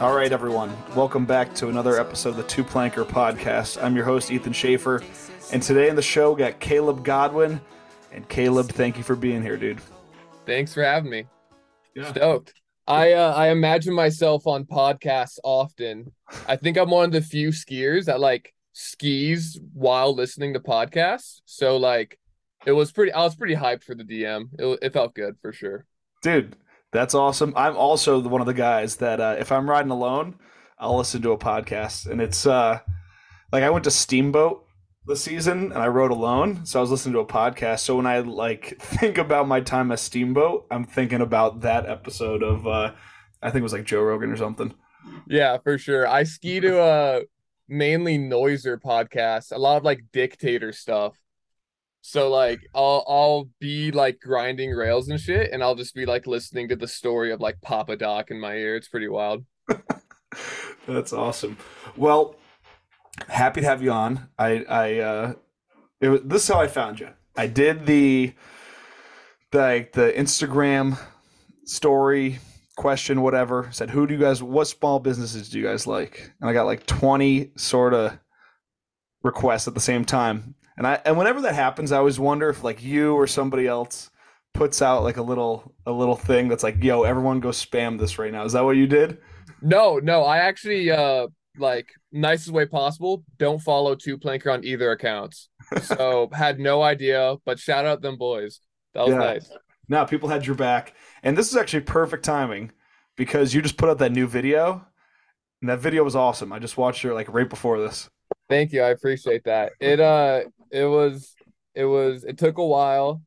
All right, everyone. Welcome back to another episode of the Two Planker Podcast. I'm your host, Ethan Schaefer. And today in the show, we got Caleb Godwin. And Caleb, thank you for being here, dude. Thanks for having me. Yeah. Stoked. I uh, I imagine myself on podcasts often. I think I'm one of the few skiers that like skis while listening to podcasts. So like it was pretty I was pretty hyped for the DM. It, it felt good for sure. Dude, that's awesome. I'm also one of the guys that uh, if I'm riding alone, I'll listen to a podcast. And it's uh, like I went to Steamboat the season and I rode alone, so I was listening to a podcast. So when I like think about my time as Steamboat, I'm thinking about that episode of uh I think it was like Joe Rogan or something. Yeah, for sure. I ski to a mainly noiser podcast, a lot of like dictator stuff. So like I'll I'll be like grinding rails and shit, and I'll just be like listening to the story of like Papa Doc in my ear. It's pretty wild. That's awesome. Well, happy to have you on. I I uh it was this is how I found you. I did the the like the Instagram story question whatever said who do you guys what small businesses do you guys like and i got like 20 sort of requests at the same time and i and whenever that happens i always wonder if like you or somebody else puts out like a little a little thing that's like yo everyone go spam this right now is that what you did No, no, I actually uh like nicest way possible. Don't follow two planker on either accounts. So had no idea, but shout out them boys. That was Yeah. nice. Now people had your back, and this is actually perfect timing because you just put out that new video, and that video was awesome. I just watched it like right before this. Thank you. I appreciate that. It uh it was it was it took a while.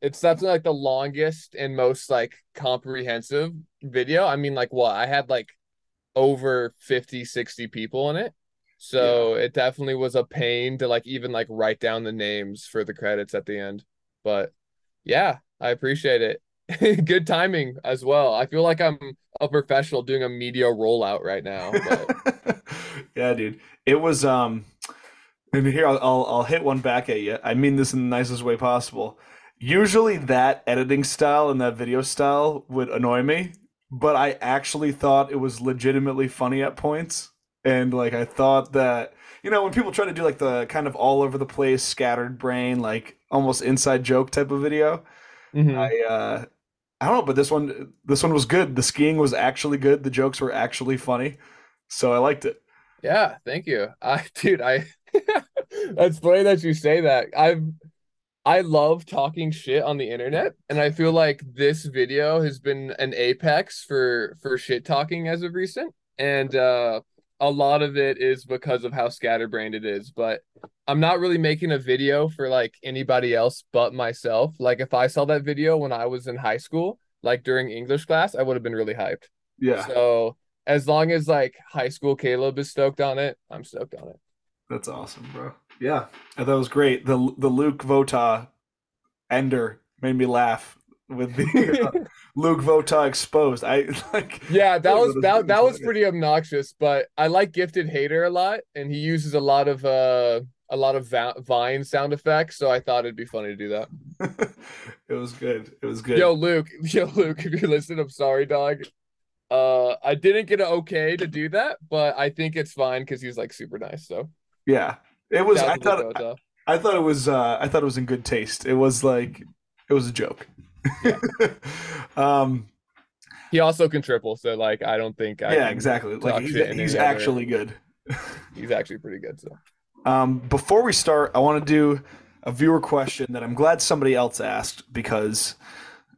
It's definitely like the longest and most like comprehensive video. I mean like what? I had like over 50 60 people in it. So it definitely was a pain to like even like write down the names for the credits at the end. But yeah, I appreciate it. Good timing as well. I feel like I'm a professional doing a media rollout right now. But yeah, dude. It was um and here I'll, I'll I'll hit one back at you. I mean this in the nicest way possible. Usually that editing style and that video style would annoy me, but I actually thought it was legitimately funny at points. And like I thought that you know when people try to do like the kind of all over the place scattered brain like almost inside joke type of video, mhm. I uh I don't know, but this one this one was good. The skiing was actually good. The jokes were actually funny. So I liked it. Yeah, thank you. I dude, I that's funny that you say that. I've I love talking shit on the internet, and I feel like this video has been an apex for for shit talking as of recent. And uh a lot of it is because of how scatterbrained it is, but I'm not really making a video for like anybody else but myself. Like if I saw that video when I was in high school, like during English class, I would have been really hyped. Yeah, So as long as like high school Caleb is stoked on it, I'm stoked on it. That's awesome, bro. Yeah, thought was great. The the Luke Votaw ender made me laugh with the uh, Luke Votaw exposed. I like Yeah, that was That that was that pretty obnoxious, but I like Gifted Hater a lot, and he uses a lot of uh a lot of va- Vine sound effects, so I thought it'd be funny to do that. it was good. It was good. Yo, Luke, yo, Luke, if you're listening, I'm sorry, dog. Uh, I didn't get an okay to do that, but I think it's fine because he's like super nice. So yeah, it was. I out to Luke thought Votaw. I thought it was. Uh, I thought it was in good taste. It was like it was a joke. um. he also can triple, so like I don't think I yeah, exactly. Like he's, he's actually good. He's actually pretty good. So Um, before we start, I want to do a viewer question that I'm glad somebody else asked because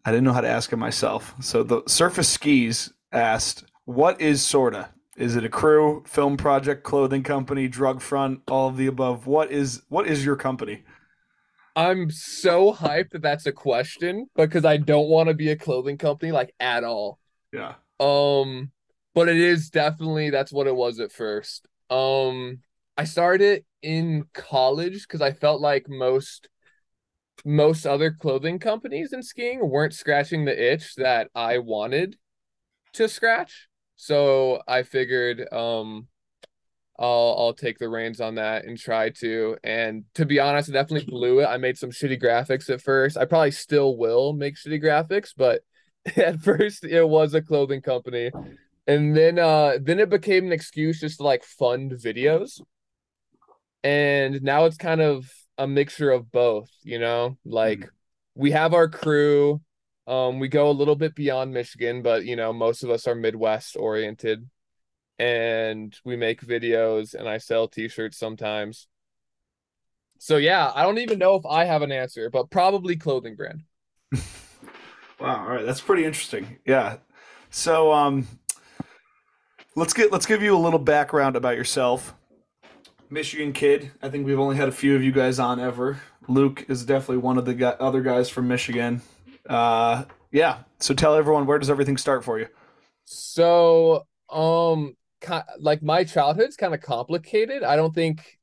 I didn't know how to ask it myself. So the Surface Skis asked, "What is Sorta? Is it a crew, film project, clothing company, drug front, all of the above? What is what is your company?" I'm so hyped that that's a question because I don't want to be a clothing company like at all. Yeah. Um, but it is definitely that's what it was at first. Um, I started in college because I felt like most most other clothing companies in skiing weren't scratching the itch that I wanted to scratch. So I figured um I'll I'll take the reins on that and try to. And to be honest, I definitely blew it. I made some shitty graphics at first. I probably still will make shitty graphics, but at first it was a clothing company. And then uh then it became an excuse just to like fund videos. And now it's kind of a mixture of both, you know? Like Mhm. we have our crew. Um we go a little bit beyond Michigan, but you know, most of us are Midwest oriented. And we make videos and I sell t-shirts sometimes. So yeah, I don't even know if I have an answer, but probably clothing brand. Wow, all right, that's pretty interesting. Yeah. So um let's get let's give you a little background about yourself. Michigan kid. I think we've only had a few of you guys on ever. Luke is definitely one of the other guys from Michigan. Uh yeah. So tell everyone where does everything start for you? So, um, like my childhood's kind of complicated. I don't think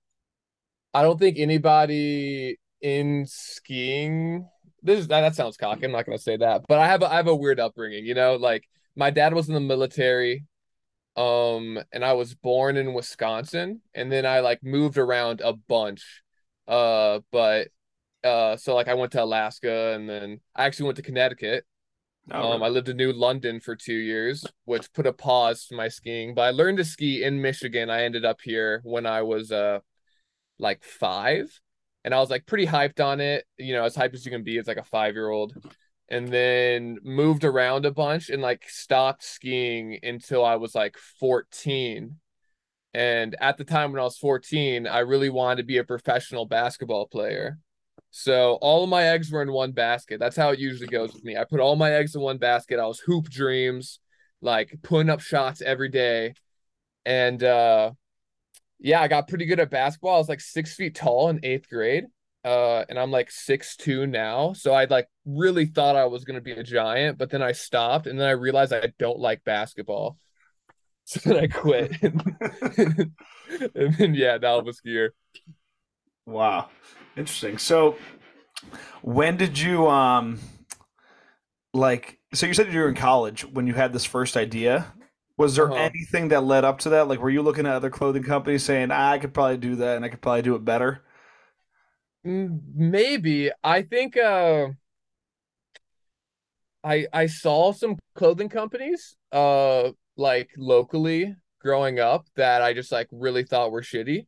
I don't think anybody in skiing. This is that, that sounds cocky. I'm not gonna say that, but I have a, I have a weird upbringing. You know, like my dad was in the military, um, and I was born in Wisconsin, and then I like moved around a bunch. Uh, but uh, so like I went to Alaska, and then I actually went to Connecticut Oh, um, I lived in New London for two years, which put a pause to my skiing. But I learned to ski in Michigan. I ended up here when I was uh like five, and I was like pretty hyped on it. You know, as hyped as you can be as like a five year old. And then moved around a bunch and like stopped skiing until I was like 14. And at the time when I was 14, I really wanted to be a professional basketball player. So all of my eggs were in one basket. That's how it usually goes with me. I put all my eggs in one basket. I was hoop dreams, like putting up shots every day. And uh yeah, I got pretty good at basketball. I was like six feet tall in eighth grade. Uh, and I'm like six two now. So I like really thought I was gonna be a giant, but then I stopped and then I realized I don't like basketball. So then I quit. and then yeah, I'm a skier. Wow. Interesting. So when did you um like so you said you were in college when you had this first idea. Was there Uh-huh. anything that led up to that? Like were you looking at other clothing companies saying, ah, I could probably do that and I could probably do it better? Maybe. I think uh I I saw some clothing companies uh like locally growing up that I just like really thought were shitty.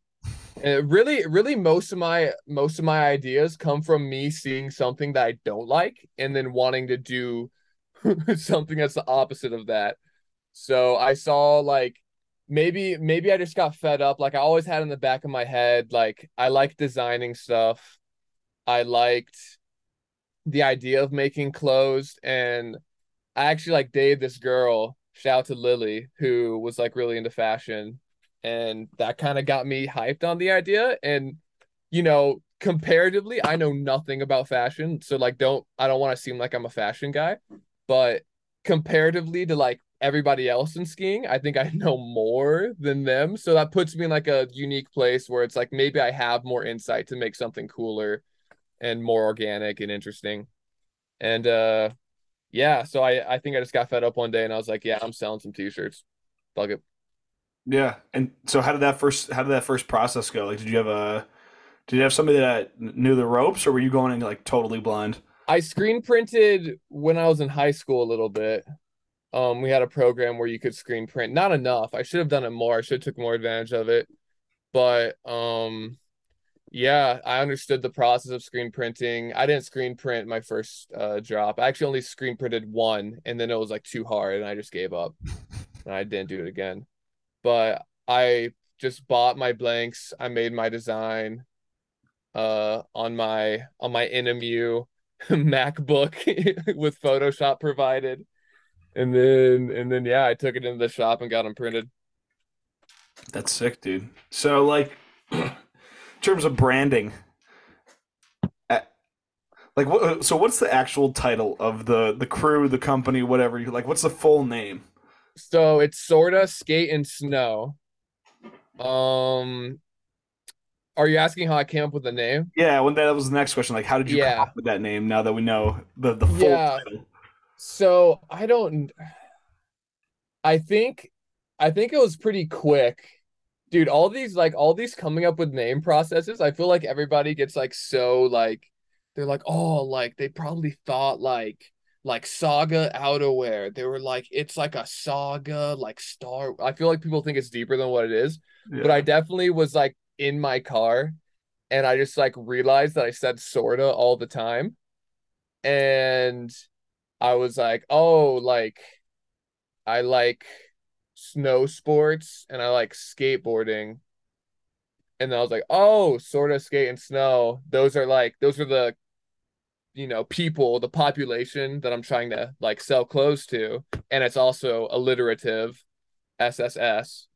And really really most of my most of my ideas come from me seeing something that I don't like and then wanting to do something that's the opposite of that. So I saw like maybe maybe I just got fed up. Like I always had in the back of my head like I like designing stuff. I liked the idea of making clothes and I actually like dated this girl, shout out to Lily, who was like really into fashion and that kind of got me hyped on the idea and you know, comparatively, I know nothing about fashion, so like don't I don't want to seem like I'm a fashion guy, but comparatively to like everybody else in skiing, I think I know more than them. So that puts me in like a unique place where it's like maybe I have more insight to make something cooler and more organic and interesting. And uh yeah, so I I think I just got fed up one day and I was like, yeah, I'm selling some t-shirts. Fuck it. Yeah. And so how did that first how did that first process go? Like did you have a did you have somebody that knew the ropes or were you going in like totally blind? I screen printed when I was in high school a little bit. Um, we had a program where you could screen print. Not enough. I should have done it more. I should have took more advantage of it. But um, yeah, I understood the process of screen printing. I didn't screen print my first uh, drop. I actually only screen printed one, and then it was like too hard, and I just gave up, and I didn't do it again. But I just bought my blanks. I made my design uh on my on my NMU MacBook with Photoshop provided. And then and then yeah, I took it into the shop and got them printed. That's sick, dude. So like in terms of branding, like what so what's the actual title of the the crew, the company, whatever you like what's the full name? So it's sorta skate and snow. Um, are you asking how I came up with the name? Yeah, when that was the next question. Like, how did you come up with that name? Now that we know the the full Yeah. title. So I don't I think I think it was pretty quick. Dude, all these like all these coming up with name processes, I feel like everybody gets like so like they're like, "Oh, like they probably thought like like Saga outerwear. They were like, it's like a saga, like Star. I feel like people think it's deeper than what it is, Yeah. but I definitely was like in my car and I just like realized that I said sorta all the time. And I was like, oh, like I like snow sports and I like skateboarding. And then I was like, oh, sorta skate and snow. Those are like those are the you know people, the population that I'm trying to like sell clothes to. And it's also alliterative SSS.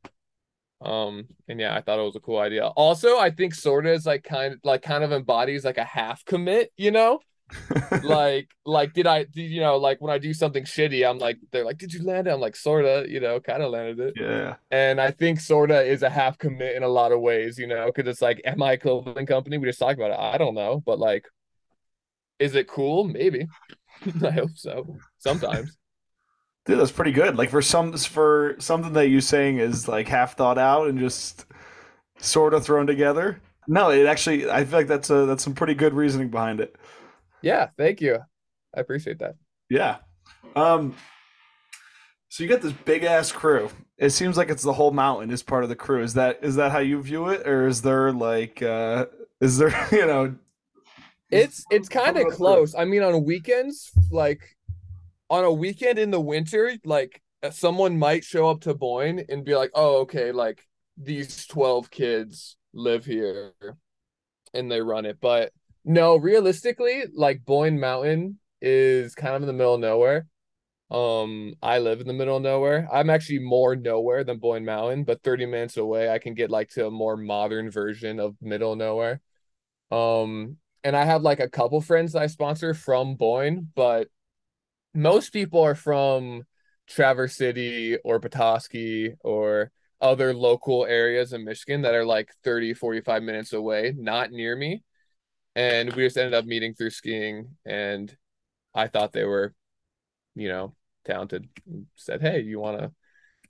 Um, and yeah, I thought it was a cool idea. Also, I think sorta is like kind of like kind of embodies like a half commit, you know? like like did I did, you know like when I do something shitty, I'm like they're like, did you land it? I'm like sorta, you know, kind of landed it. yeah. And I think sorta is a half commit in a lot of ways, you know, because it's like, am I a clothing company? We just talked about it. I don't know, but like, is it cool? Maybe. I hope so. Sometimes. Dude, that's pretty good. Like for some for something that you saying is like half thought out and just sort of thrown together. No, it actually I feel like that's a that's some pretty good reasoning behind it. Yeah, thank you. I appreciate that. Yeah. Um so you got this big ass crew. It seems like it's the whole mountain is part of the crew. Is that is that how you view it or is there like uh is there, you know, It's it's kind of close. I mean, on weekends, like on a weekend in the winter, like uh, someone might show up to Boyne and be like, "Oh, okay, like these 12 kids live here and they run it." But no, realistically, like Boyne Mountain is kind of in the middle of nowhere. Um, I live in the middle of nowhere. I'm actually more nowhere than Boyne Mountain, but 30 minutes away, I can get like to a more modern version of middle of nowhere. Um, and I have like a couple friends that I sponsor from Boyne, but most people are from Traverse City or Petoskey or other local areas in Michigan that are like 30, 45 minutes away, not near me. And we just ended up meeting through skiing. And I thought they were, you know, talented. Said, hey, you want to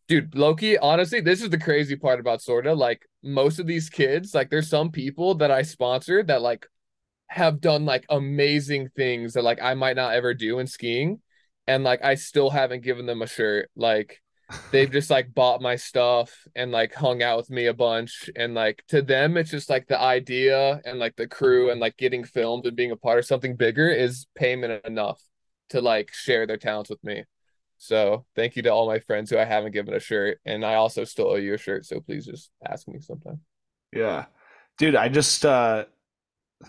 Dude, Loki, honestly, this is the crazy part about Sorta. Like most of these kids, like there's some people that I sponsor that like have done like amazing things that like I might not ever do in skiing. And like I still haven't given them a shirt. Like they've just like bought my stuff and like hung out with me a bunch. And like to them, it's just like the idea and like the crew and like getting filmed and being a part of something bigger is payment enough to like share their talents with me. So thank you to all my friends who I haven't given a shirt, and I also still owe you a shirt. So please just ask me sometime. Yeah. Dude, I just uh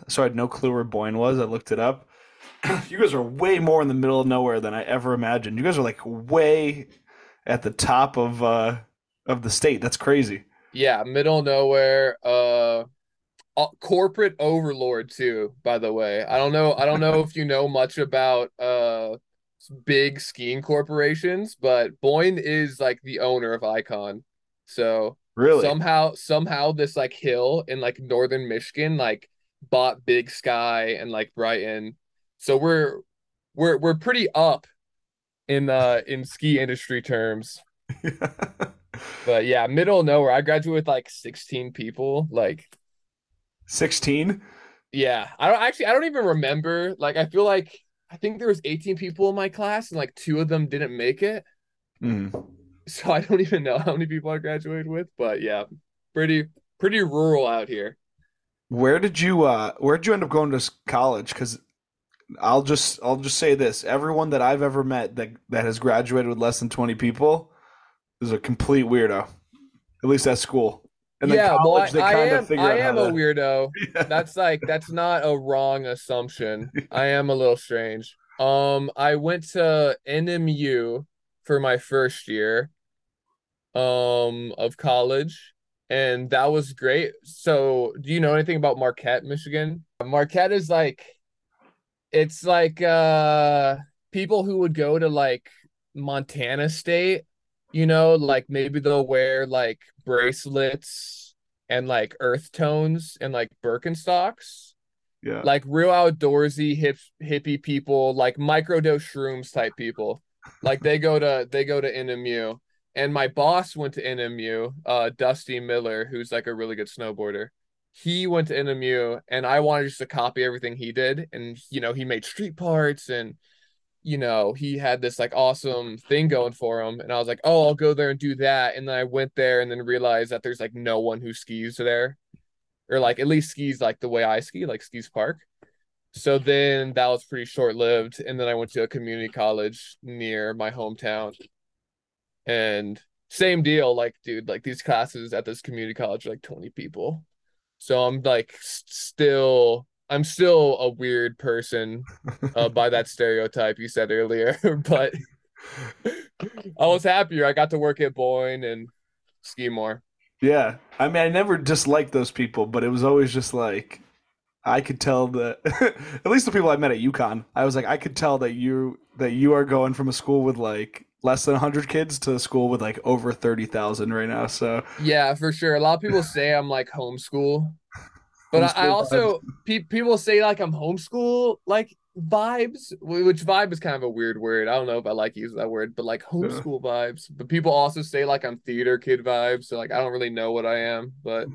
so I had no clue where Boyne was. I looked it up. You guys are way more in the middle of nowhere than I ever imagined. You guys are like way at the top of uh of the state. That's crazy. Yeah, middle of nowhere. Uh, uh, corporate overlord too. By the way, I don't know. I don't know if you know much about uh big skiing corporations, but Boyne is like the owner of Ikon. So Really? somehow somehow this like hill in like northern Michigan like bought Big Sky and like Brighton. So we're we're we're pretty up in uh in ski industry terms. But yeah, middle of nowhere. I graduated with like 16 people. Like 16? yeah, I don't actually I don't even remember. Like I feel like I think there was 18 people in my class and like two of them didn't make it. Mm. So I don't even know how many people I graduated with, but yeah, pretty pretty rural out here. Where did you uh where did you end up going to college? Cuz I'll just I'll just say this. Everyone that I've ever met that that has graduated with less than 20 people is a complete weirdo. At least at school. And then yeah, well, college I, they I kind am of figure I out how am a to weirdo. Yeah. That's like that's not a wrong assumption. I am a little strange. Um, I went to NMU for my first year um of college, and that was great. So, do you know anything about Marquette, Michigan? Marquette is like it's like uh people who would go to like Montana State, you know, like maybe they'll wear like bracelets and like earth tones and like Birkenstocks, Yeah. like real outdoorsy hip hippie people, like microdose shrooms type people. Like they go to they go to NMU. And my boss went to NMU, uh Dusty Miller, who's like a really good snowboarder he went to NMU and I wanted just to copy everything he did. And, you know, he made street parts and you know, he had this like awesome thing going for him. And I was like, oh, I'll go there and do that. And then I went there and then realized that there's like no one who skis there. Or like at least skis like the way I ski, like skis park. So then that was pretty short lived. And then I went to a community college near my hometown. And same deal, like, dude, like these classes at this community college are like 20 people. So I'm like still I'm still a weird person uh, by that stereotype you said earlier, but I was happier. I got to work at Boyne and ski more. Yeah. I mean, I never disliked those people, but it was always just like I could tell that at least the people I met at UConn, I was like, I could tell that you that you are going from a school with like less than 100 kids to a school with like over 30,000 right now. So yeah, for sure. A lot of people say I'm like homeschool, but homeschool I, I, also pe- people say like I'm homeschool like vibes, which vibe is kind of a weird word. I don't know if I like using that word, but like homeschool yeah. vibes. But people also say like I'm theater kid vibes. So like I don't really know what I am, but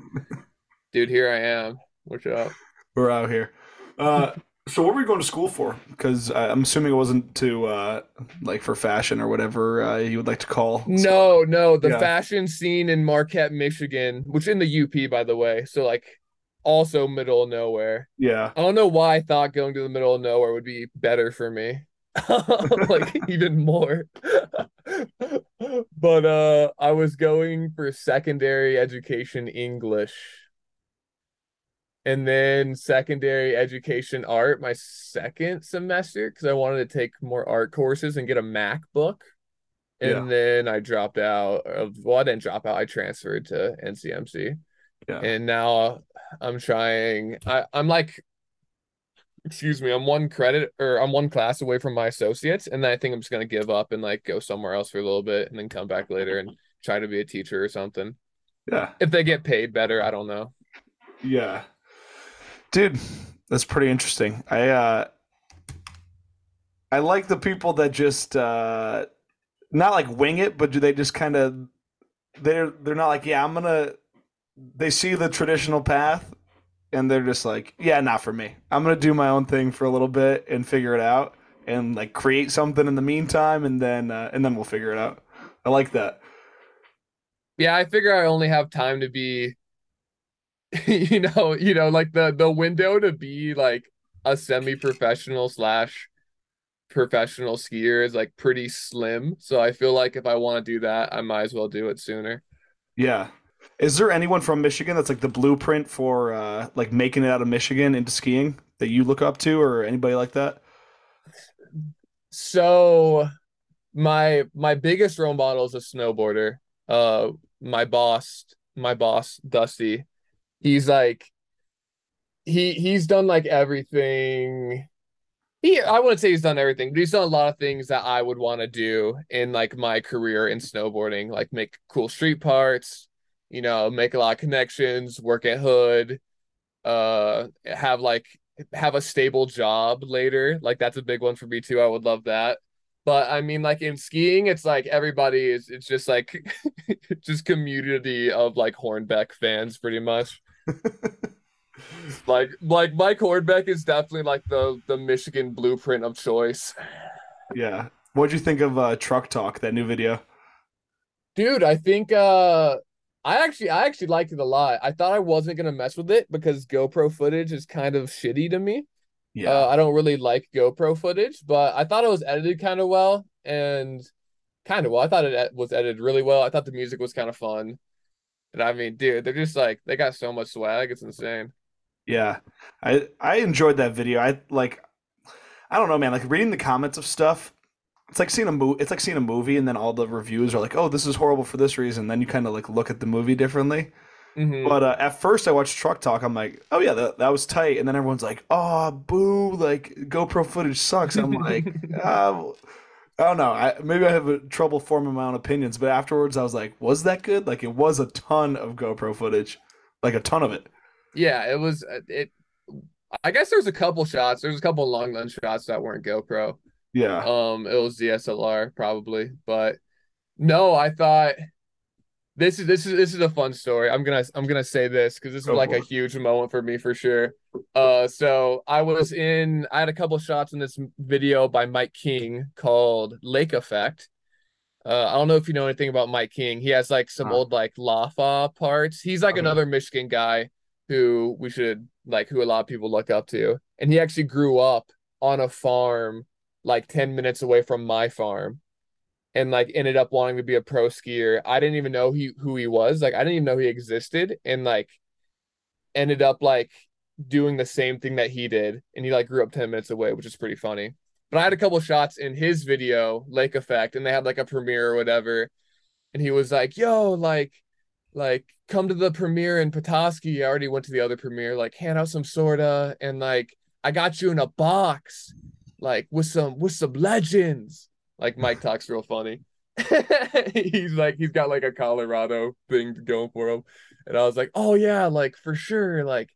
dude, here I am. What's up? We're out here. Uh, so what were you going to school for? Because I'm assuming it wasn't to uh, like for fashion or whatever uh, you would like to call. No, no, the yeah. fashion scene in Marquette, Michigan, which in the UP, by the way. So like also middle of nowhere. Yeah. I don't know why I thought going to the middle of nowhere would be better for me. like even more. but uh I was going for secondary education English and then secondary education art my second semester because I wanted to take more art courses and get a MacBook. And yeah. then I dropped out of well, I didn't drop out, I transferred to NCMC. Yeah. And now I'm trying I, I'm like excuse me, I'm one credit or I'm one class away from my associates, and then I think I'm just gonna give up and like go somewhere else for a little bit and then come back later and try to be a teacher or something. Yeah. If they get paid better, I don't know. Yeah. Dude, that's pretty interesting. I uh I like the people that just uh not like wing it, but do they just kind of they're they're not like, yeah, I'm to they see the traditional path and they're just like, yeah, not for me. I'm to do my own thing for a little bit and figure it out and like create something in the meantime and then uh, and then we'll figure it out. I like that. Yeah, I figure I only have time to be you know, you know, like the the window to be like a semi-professional slash professional skier is like pretty slim. So I feel like if I want to do that, I might as well do it sooner. Yeah. Is there anyone from Michigan that's like the blueprint for uh like making it out of Michigan into skiing that you look up to or anybody like that? So my my biggest role model is a snowboarder. Uh my boss, my boss Dusty he's like he he's done like everything he I wouldn't say he's done everything, but he's done a lot of things that I would want to do in like my career in snowboarding, like make cool street parts, you know, make a lot of connections, work at Hood, uh have like have a stable job later. Like that's a big one for me too. I would love that. But I mean, like in skiing, it's like everybody is. It's just like, just community of like Hornbeck fans, pretty much. like, like Mike Hornbeck is definitely like the the Michigan blueprint of choice. Yeah. What'd you think of uh, Truck Talk? That new video. Dude, I think uh I actually I actually liked it a lot. I thought I wasn't gonna mess with it because GoPro footage is kind of shitty to me. Yeah. Uh, I don't really like GoPro footage, but I thought it was edited kind of well and kind of well. I thought it was edited really well. I thought the music was kind of fun. And I mean, dude, they're just like they got so much swag. It's insane. Yeah. I I enjoyed that video. I like I don't know, man, like reading the comments of stuff. It's like seeing a movie. It's like seeing a movie, and then all the reviews are like, "Oh, this is horrible for this reason." Then you kind of like look at the movie differently. Mm-hmm. But uh, at first, I watched Truck Talk. I'm like, oh yeah, that, that was tight. And then everyone's like, oh, boo, like GoPro footage sucks. I'm like, uh, I don't know. I, maybe I have a trouble forming my own opinions. But afterwards, I was like, was that good? Like, it was a ton of GoPro footage, like a ton of it. Yeah, it was. Uh, it. I guess there's a couple shots. There's a couple long lens shots that weren't GoPro. Yeah. Um, it was DSLR probably, but no, I thought this is this is this is a fun story. I'm gonna I'm gonna say this because this is like a huge moment for me for sure. Uh, so I was in. I had a couple shots in this video by Mike King called Lake Effect. Uh, I don't know if you know anything about Mike King. He has like some Huh. old like Lafa parts. He's like Okay. another Michigan guy who we should like who a lot of people look up to. And he actually grew up on a farm like 10 minutes away from my farm and like ended up wanting to be a pro skier. I didn't even know he who he was. Like I didn't even know he existed and like ended up like doing the same thing that he did and he like grew up 10 minutes away, which is pretty funny. But I had a couple shots in his video, Lake Effect, and they had like a premiere or whatever. And he was like, yo, like, like, come to the premiere in Petoskey. I already went to the other premiere, like, hand out some sorta, and like, I got you in a box, like with some with some legends. Like Mike talks real funny. he's like, he's got like a Colorado thing going for him. And I was like, oh yeah, like for sure, like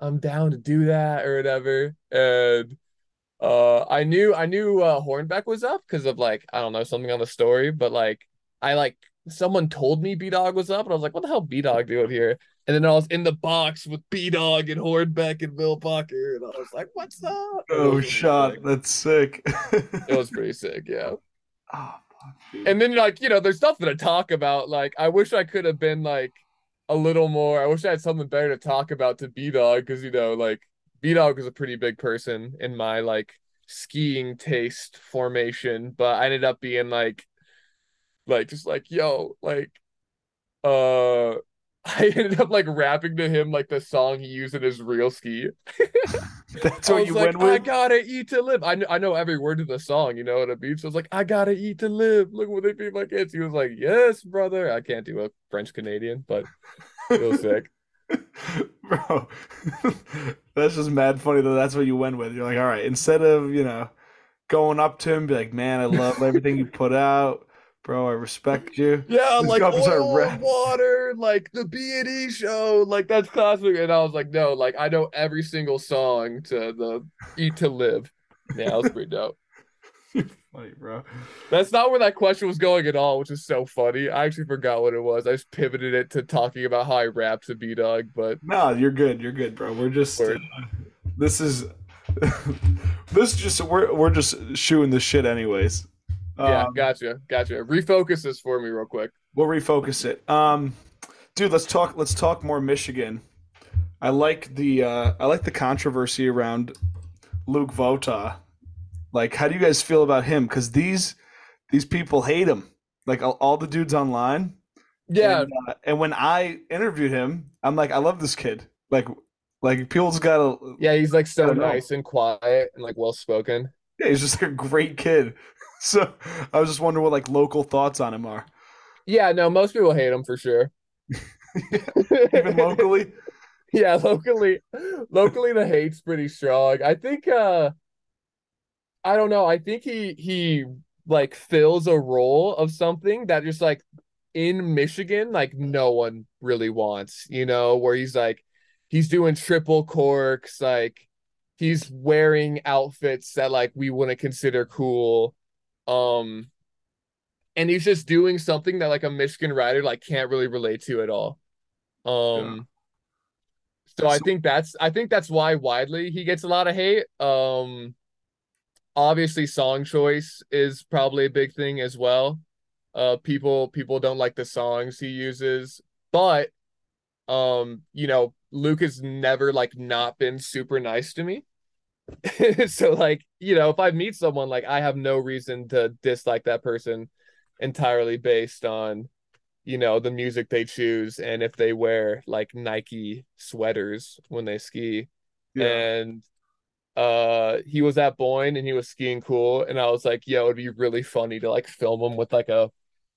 I'm down to do that or whatever. And uh I knew I knew uh Hornbeck was up because of like I don't know something on the story, but like I like someone told me B Dog was up, and I was like, what the hell B Dog doing here? And then I was in the box with B Dog and Hornbeck and Bill Bucker, and I was like, what's oh, up? Oh, was shot. sick. That's sick. It was pretty sick, yeah. Oh, fuck. And then like, you know, there's nothing to talk about. Like, I wish I could have been like a little more. I wish I had something better to talk about to B Dog because you know, like B Dog is a pretty big person in my like skiing taste formation, but I ended up being like like just like, yo, like uh I ended up like rapping to him like the song he used in his real ski. That's what you like, went I gotta eat to live. I know, I know every word of the song, you know what mean? So I was like, I gotta eat to live. Look what they feed my kids. He was like, Yes, brother. I can't do a French Canadian, but it was sick. Bro, that's just mad funny though. that's what you went with. You're like, all right, instead of, you know, going up to him, be like, man, I love everything you put out. Bro, I respect you. Yeah, Just like go up and oil, water, like the B and E show, like that's classic. And I was like, no, like I know every single song to the Eat to Live. Yeah, that was pretty dope. Funny, bro. That's not where that question was going at all, which is so funny. I actually forgot what it was. I just pivoted it to talking about how I rap to B Dog, but No, you're good. You're good, bro. We're just uh, this is this just we're we're just shooting the shit anyways. Yeah, Um, gotcha, gotcha. Refocus this for me real quick. We'll refocus it. Um, dude, let's talk. Let's talk more Michigan. I like the uh, I like the controversy around Luke Votaw. Like, how do you guys feel about him? Because these these people hate him. Like all, all the dudes online. Yeah, And, uh, and when I interviewed him, I'm like, I love this kid. Like, like people's gotta. yeah, he's like so don't know. nice and quiet and like well spoken. Yeah, he's just like a great kid. So I was just wondering what like local thoughts on him are, Yeah, no, most people hate him for sure. even locally. Yeah, locally, locally the hate's pretty strong. I think uh I don't know. I think he he like fills a role of something that just like in Michigan, like no one really wants, you know, where he's like he's doing triple corks, like he's wearing outfits that like we wouldn't consider cool. Um and he's just doing something that like a Michigan rider like can't really relate to at all. Um so I think that's I think that's why widely he gets a lot of hate. Um obviously song choice is probably a big thing as well. Uh people people don't like the songs he uses, but um you know, Luke has never like not been super nice to me. so like, you know, if I meet someone like I have no reason to dislike that person entirely based on you know the music they choose and if they wear like Nike sweaters when they ski Yeah. and uh he was at Boyne and he was skiing cool and I was like yo it'd be really funny to like film him with like a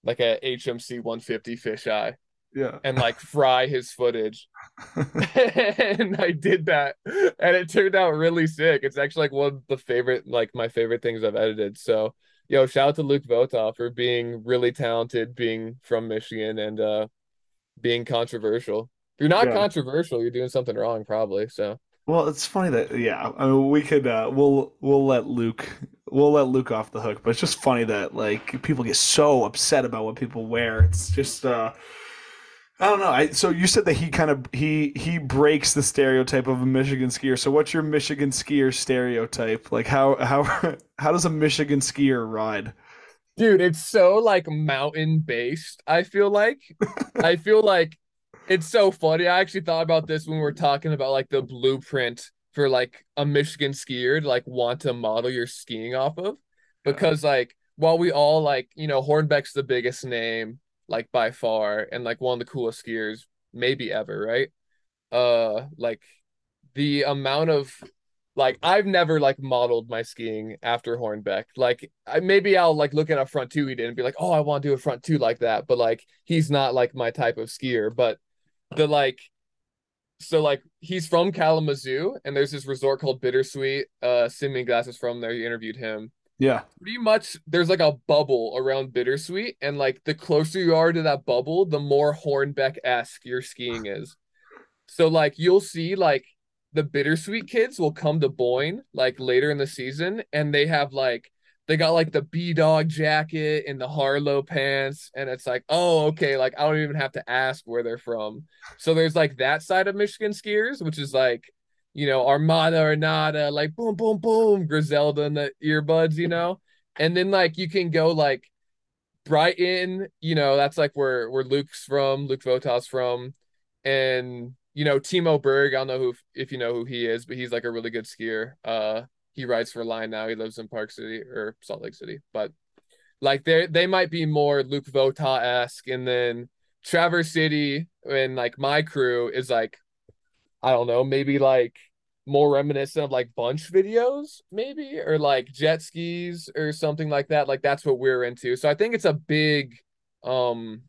like a HMC 150 fisheye Yeah. and like fry his footage and I did that and it turned out really sick it's actually like one of the favorite like my favorite things I've edited so yo shout out to Luke Votaw for being really talented being from Michigan and uh being controversial if you're not Yeah. controversial you're doing something wrong probably so Well, it's funny that yeah, I mean, we could uh, we'll we'll let Luke we'll let Luke off the hook, but it's just funny that like people get so upset about what people wear. It's just uh, I don't know. I so you said that he kind of he he breaks the stereotype of a Michigan skier. So what's your Michigan skier stereotype? Like how how how does a Michigan skier ride? Dude, it's so like mountain based, I feel like. I feel like it's so funny. I actually thought about this when we were talking about like the blueprint for like a Michigan skier to like want to model your skiing off of. Because like while we all like, you know, Hornbeck's the biggest name, like by far, and like one of the coolest skiers maybe ever, right? Uh like the amount of like I've never like modeled my skiing after Hornbeck. Like I, maybe I'll like look at a front two he did and be like, oh, I want to do a front two like that. But like he's not like my type of skier. But the like so like he's from Kalamazoo and there's this resort called Bittersweet. Uh Simeon Glass is from there. You interviewed him. Yeah. Pretty much there's like a bubble around Bittersweet, and like the closer you are to that bubble, the more Hornbeck-esque your skiing is. So like you'll see like the bittersweet kids will come to Boyne like later in the season and they have like they got like the B dog jacket and the Harlow pants and it's like oh okay like I don't even have to ask where they're from. So there's like that side of Michigan skiers which is like you know Armada or Nada like boom boom boom Griselda and the earbuds you know and then like you can go like Brighton you know that's like where where Luke's from Luke Votaw's from and you know, Timo Berg, I don't know who if you know who he is, but he's like a really good skier. Uh he rides for Line now. He lives in Park City or Salt Lake City. But like they they might be more Luke Votaw esque, and then Traverse City and like my crew is like I don't know, maybe like more reminiscent of like bunch videos, maybe, or like jet skis or something like that. Like that's what we're into. So I think it's a big um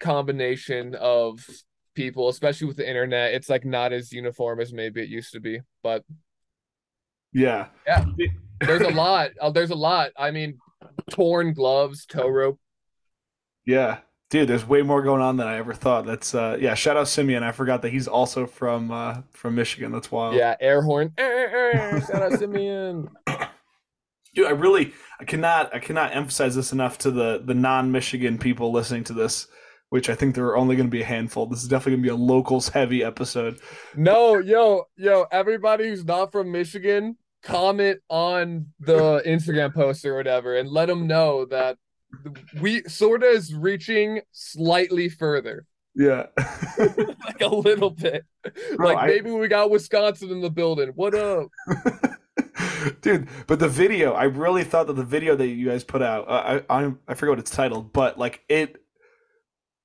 combination of people, especially with the internet. It's like not as uniform as maybe it used to be. But yeah, yeah, there's a lot. Uh, there's a lot. I mean, torn gloves, tow rope. Yeah, dude, there's way more going on than I ever thought. That's uh, yeah. Shout out Simeon. I forgot that he's also from uh from Michigan. That's wild. Yeah, air horn. shout out Simeon. Dude, I really I cannot I cannot emphasize this enough to the the non Michigan people listening to this which I think there are only going to be a handful. This is definitely going to be a locals heavy episode. No, yo, yo, everybody who's not from Michigan, comment on the Instagram post or whatever and let them know that we sorta is reaching slightly further. Yeah. like a little bit. Bro, like I... maybe we got Wisconsin in the building. What up? Dude, but the video, I really thought that the video that you guys put out, uh, I, I I forget what it's titled, but like it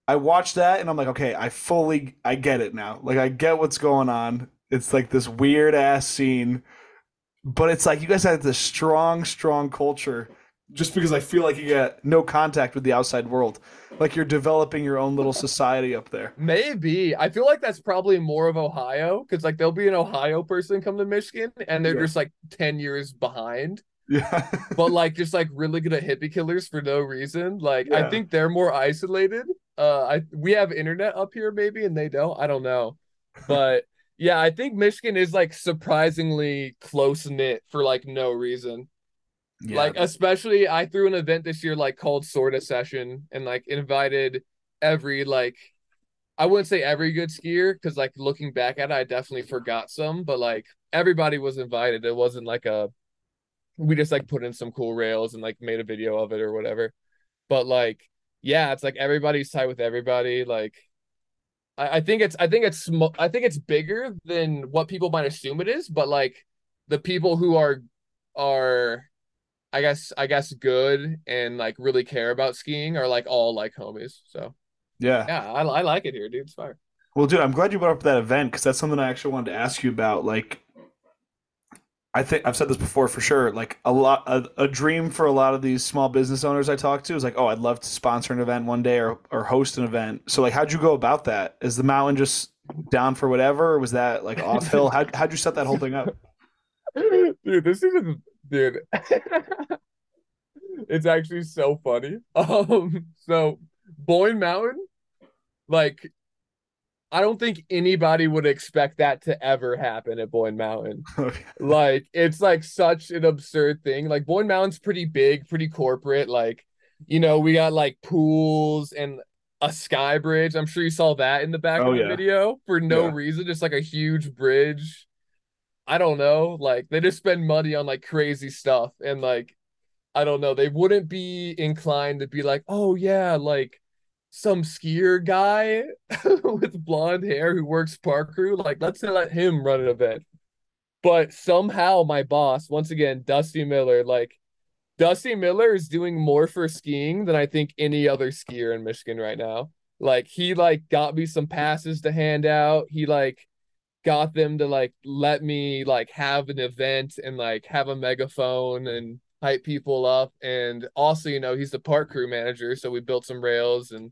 I watched that and I'm like, okay, I fully I get it now. Like I get what's going on. It's like this weird ass scene, but it's like you guys had this strong, strong culture. Just because I feel like you get no contact with the outside world, like you're developing your own little society up there. Maybe I feel like that's probably more of Ohio because like there'll be an Ohio person come to Michigan and they're yeah. just like ten years behind. Yeah. but like just like really good at hippie killers for no reason. Like yeah. I think they're more isolated. Uh I we have internet up here maybe and they don't. I don't know. But yeah, I think Michigan is like surprisingly close knit for like no reason. Yeah. Like especially I threw an event this year like called Sorta Session and like invited every like I wouldn't say every good skier because like looking back at it, I definitely forgot some, but like everybody was invited. It wasn't like a we just like put in some cool rails and like made a video of it or whatever. But like, yeah, it's like everybody's tight with everybody. Like, I, I think it's I think it's sm- I think it's bigger than what people might assume it is. But like, the people who are are I guess I guess good and like really care about skiing are like all like homies. So yeah, yeah, I, I like it here, dude. It's fire. Well, dude, I'm glad you brought up that event because that's something I actually wanted to ask you about. Like, I think I've said this before for sure. Like a lot, a, a, dream for a lot of these small business owners I talk to is like, oh, I'd love to sponsor an event one day or or host an event. So like, how'd you go about that? Is the mountain just down for whatever, or was that like off hill? How how'd you set that whole thing up? Dude, this is dude. it's actually so funny. Um, so Boyne Mountain, like I don't think anybody would expect that to ever happen at Boyne Mountain. like it's like such an absurd thing. Like Boyne Mountain's pretty big, pretty corporate. Like, you know, we got like pools and a sky bridge. I'm sure you saw that in the back Oh, of the yeah. video for no Yeah. reason, just like a huge bridge. I don't know. Like they just spend money on like crazy stuff and like I don't know. They wouldn't be inclined to be like, "Oh yeah, like some skier guy with blonde hair who works park crew, like let's let him run an event." But somehow my boss, once again, Dusty Miller, like Dusty Miller is doing more for skiing than I think any other skier in Michigan right now. Like he like got me some passes to hand out. He like got them to like let me like have an event and like have a megaphone and hype people up. And also, you know, he's the park crew manager, so we built some rails and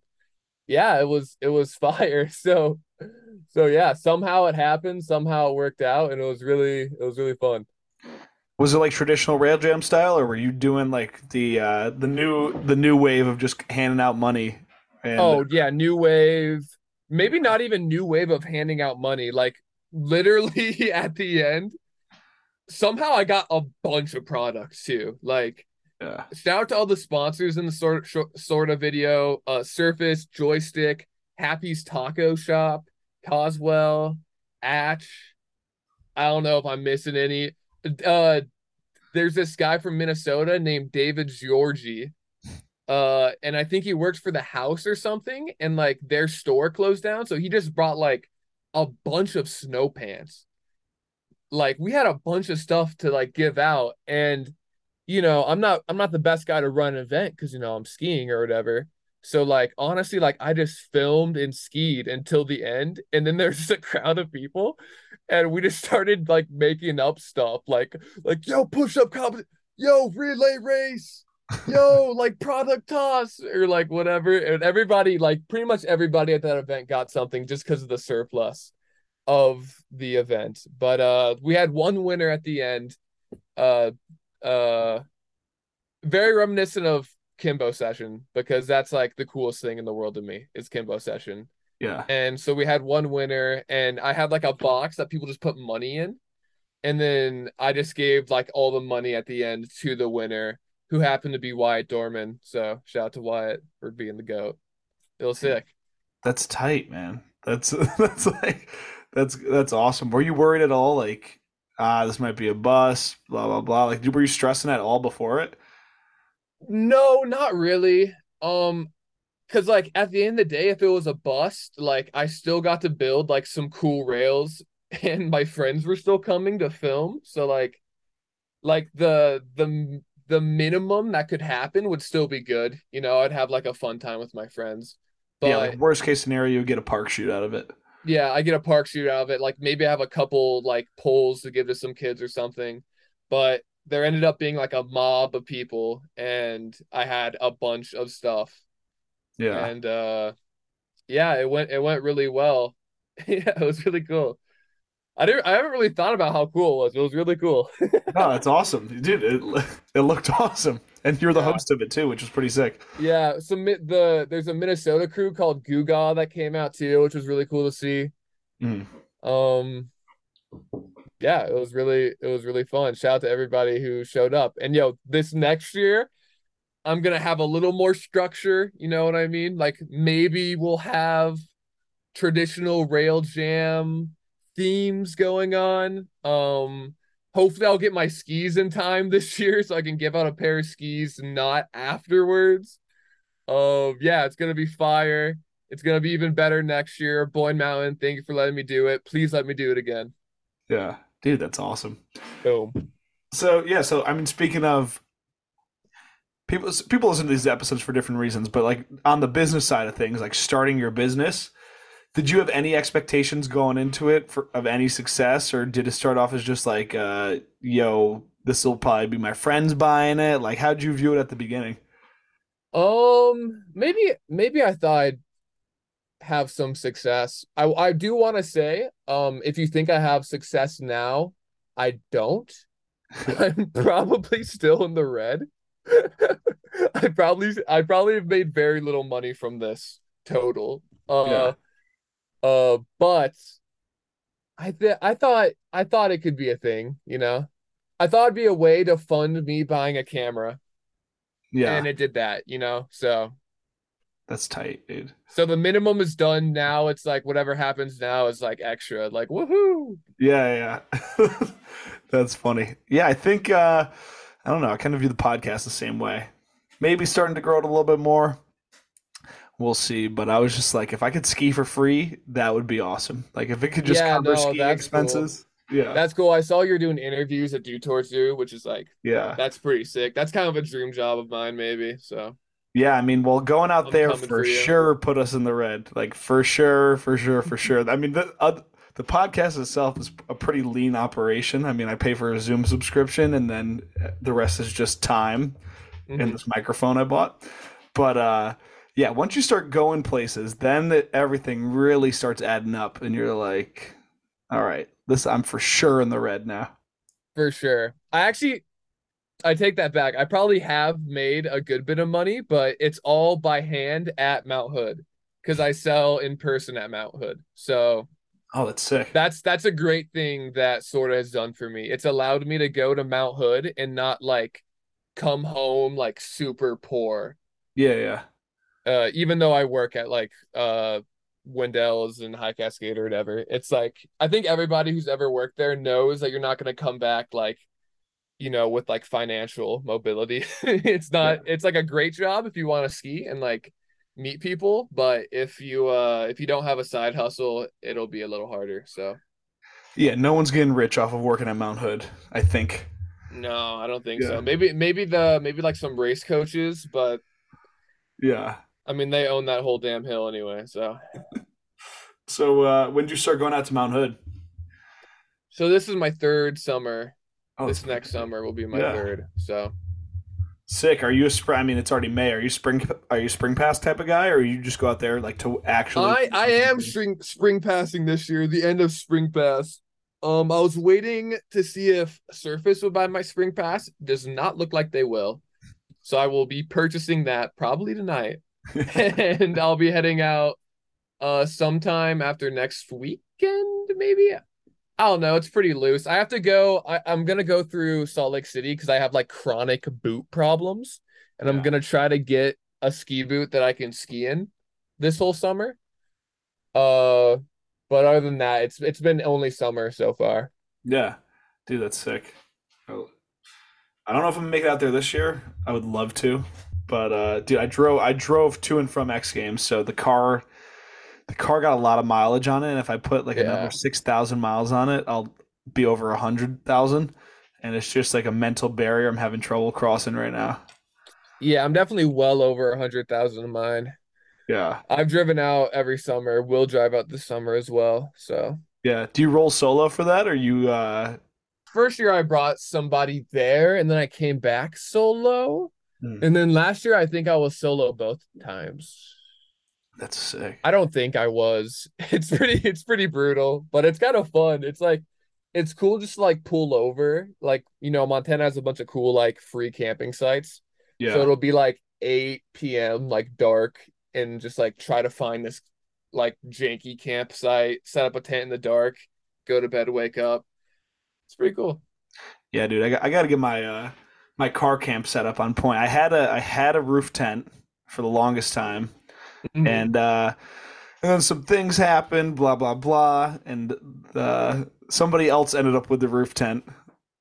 yeah, it was it was fire. So so yeah, somehow it happened, somehow it worked out, and it was really it was really fun. Was it like traditional rail jam style, or were you doing like the uh, the new the new wave of just handing out money? And, Oh yeah, new wave. Maybe not even new wave of handing out money. Like literally at the end, somehow I got a bunch of products too. Like yeah, shout out to all the sponsors in the sort sort of video. Uh, Surface, Joystick, Happy's Taco Shop, Coswell, Atch. I don't know if I'm missing any. Uh, there's this guy from Minnesota named David Georgie. Uh, and I think he works for the house or something, and like their store closed down. So he just brought like a bunch of snow pants. Like we had a bunch of stuff to like give out, and you know, I'm not I'm not the best guy to run an event because you know I'm skiing or whatever. So like honestly, like I just filmed and skied until the end, and then there's just a crowd of people, and we just started like making up stuff like like yo push up comp, yo relay race, yo like product toss or like whatever, and everybody like pretty much everybody at that event got something just because of the surplus of the event. But uh, we had one winner at the end. Uh, uh very reminiscent of Kimbo session because that's like the coolest thing in the world to me is Kimbo session. yeah, And so we had one winner and I had like a box that people just put money in. And then I just gave like all the money at the end to the winner who happened to be Wyatt Dorman. So shout out to Wyatt for being the goat. It was sick. that's tight, man. That's that's like that's that's awesome. Were you worried at all? Like, ah, this might be a bus, blah blah blah. Like, were you stressing at all before it? No, not really. Um, because like at the end of the day, if it was a bust, like I still got to build like some cool rails, and my friends were still coming to film. So like, like the the the minimum that could happen would still be good. You know, I'd have like a fun time with my friends. But yeah, like worst case scenario, you get a park shoot out of it. yeah, I get a park shoot out of it. Like maybe I have a couple like poles to give to some kids or something. But there ended up being like a mob of people, and I had a bunch of stuff. Yeah, and uh yeah it went it went really well yeah it was really cool i didn't i haven't really thought about how cool it was it was really cool no, that's awesome, dude. It it looked awesome, and you're the Yeah. host of it too, which was pretty sick. yeah so the there's a minnesota crew called Guga that came out too which was really cool to see Mm. um yeah it was really it was really fun shout out to everybody who showed up and yo this next year i'm gonna have a little more structure you know what i mean like maybe we'll have traditional rail jam themes going on. Um hopefully i'll get my skis in time this year so i can give out a pair of skis not afterwards. Uh yeah it's gonna be fire. It's gonna be even better next year. Boyne mountain thank you for letting me do it. Please let me do it again. Yeah, dude, that's awesome. boom. So yeah, so I mean, speaking of people, people listen to these episodes for different reasons, but like on the business side of things, like starting your business, did you have any expectations going into it for of any success, or did it start off as just like, uh, yo, this will probably be my friends buying it? Like, how'd you view it at the beginning? Um, maybe maybe I thought I'd have some success. I I do want to say, um, if you think I have success now, I don't. I'm probably still in the red. I probably I probably have made very little money from this total. Uh, uh, but I th I thought I thought it could be a thing, you know. I thought it'd be a way to fund me buying a camera Yeah, and it did that, you know. So That's tight, dude. So the minimum is done now. It's like whatever happens now is like extra. Like woohoo! Yeah, yeah. That's funny. Yeah, I think uh I don't know. I kind of view the podcast the same way. Maybe starting to grow it a little bit more. We'll see. But I was just like, if I could ski for free, that would be awesome. Like if it could just Yeah, cover no, that's expenses. Yeah. That's cool. I saw you're doing interviews at Dew Tour Zoo, which is like yeah. that's pretty sick. That's kind of a dream job of mine, maybe. So Yeah, I mean, well, going out I'm there for for sure put us in the red. Like for sure, for sure, for sure. I mean, the uh, the podcast itself is a pretty lean operation. I mean, I pay for a Zoom subscription, and then the rest is just time mhm. and this microphone I bought. But uh, yeah, once you start going places, then it, everything really starts adding up, and you're like, all right, this I'm for sure in the red now. for sure. I actually I take that back. I probably have made a good bit of money, but it's all by hand at Mount Hood because I sell in person at Mount Hood. So Oh, that's sick. that's that's a great thing that sort of has done for me. It's allowed me to go to Mount Hood and not like come home like super poor. Yeah, yeah, Uh, even though I work at like uh Windells and High Cascade or whatever, it's like I think everybody who's ever worked there knows that you're not gonna come back like, you know, with like financial mobility. it's not. It's like a great job if you want to ski and like meet people, but if you uh if you don't have a side hustle, it'll be a little harder. So yeah. No one's getting rich off of working at Mount Hood. I think. no, I don't think Yeah. so. Maybe maybe the maybe like some race coaches, but Yeah. I mean they own that whole damn hill anyway. So So uh, when did you start going out to Mount Hood? so this is my third summer. Oh, this next summer will be my Yeah. third. So sick. Are you a spring? I mean, it's already May. Are you spring? Are you spring pass type of guy, or you just go out there like to actually? I I am spring spring passing this year, the end of spring pass. Um, I was waiting to see if Surface would buy my spring pass. Does not look like they will, so I will be purchasing that probably tonight, and I'll be heading out uh sometime after next weekend, maybe. I don't know. It's pretty loose. I have to go. I, I'm gonna go through Salt Lake City because I have like chronic boot problems, and I'm gonna try to get a ski boot that I can ski in this whole summer. Uh, but other than that, it's it's been only summer so far. Yeah, dude, that's sick. I don't know if I'm gonna make it out there this year. I would love to, but uh, dude, I drove I drove to and from X Games, so the car the car got a lot of mileage on it. And if I put like Yeah. another six thousand miles on it, I'll be over a hundred thousand. And it's just like a mental barrier I'm having trouble crossing right now. Yeah, I'm definitely well over a hundred thousand of mine. Yeah, I've driven out every summer. Will drive out this summer as well. So yeah. Do you roll solo for that, or you? uh first year I brought somebody there, and then I came back solo. Hmm. And then last year I think I was solo both times. That's sick. I don't think I was. It's pretty it's pretty brutal, but it's kind of fun. It's like it's cool just to like pull over. Like, you know, Montana has a bunch of cool like free camping sites. Yeah, So it'll be like 8 p.m., like dark, and just like try to find this like janky campsite, set up a tent in the dark, go to bed, wake up. It's pretty cool. Yeah, dude, I got, I got to get my uh my car camp set up on point. I had a I had a roof tent for the longest time, Mhm. and uh, and then some things happened, blah blah blah, and uh, somebody else ended up with the roof tent,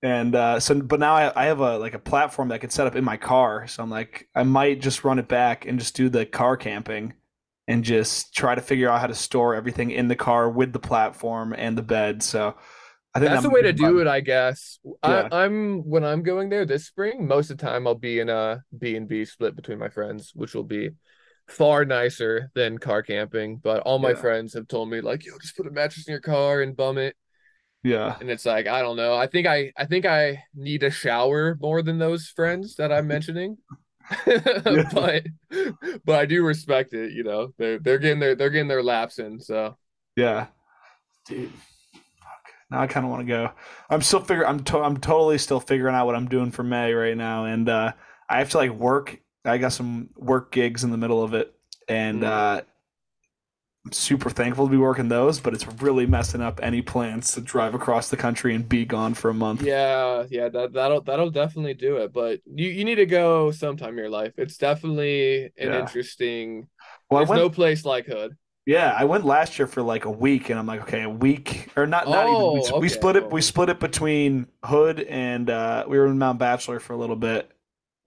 and uh, so but now I, I have a like a platform that I could set up in my car. So I'm like, I might just run it back and just do the car camping, and just try to figure out how to store everything in the car with the platform and the bed. So. I think That's the way to do fun. it, I guess. Yeah. I, I'm when I'm going there this spring, most of the time I'll be in a B and B split between my friends, which will be far nicer than car camping. But all my Yeah. friends have told me like, yo, just put a mattress in your car and bum it. Yeah. And it's like, I don't know. I think I I think I need a shower more than those friends that I'm mentioning. but but I do respect it, you know. They're they're getting their they're getting their laps in, so Yeah. Dude. Now I kind of want to go. I'm still figure I'm to- I'm totally still figuring out what I'm doing for May right now and uh I have to like work. I got some work gigs in the middle of it and Mm. uh I'm super thankful to be working those, but it's really messing up any plans to drive across the country and be gone for a month. Yeah, yeah, that that'll that'll definitely do it. But you you need to go sometime in your life. It's definitely an Yeah. interesting. Well, There's went, no place like Hood. Yeah, I went last year for like a week, and I'm like, okay, a week or not? Not even. We, Oh, we split it. We split it between Hood and uh, we were in Mount Bachelor for a little bit.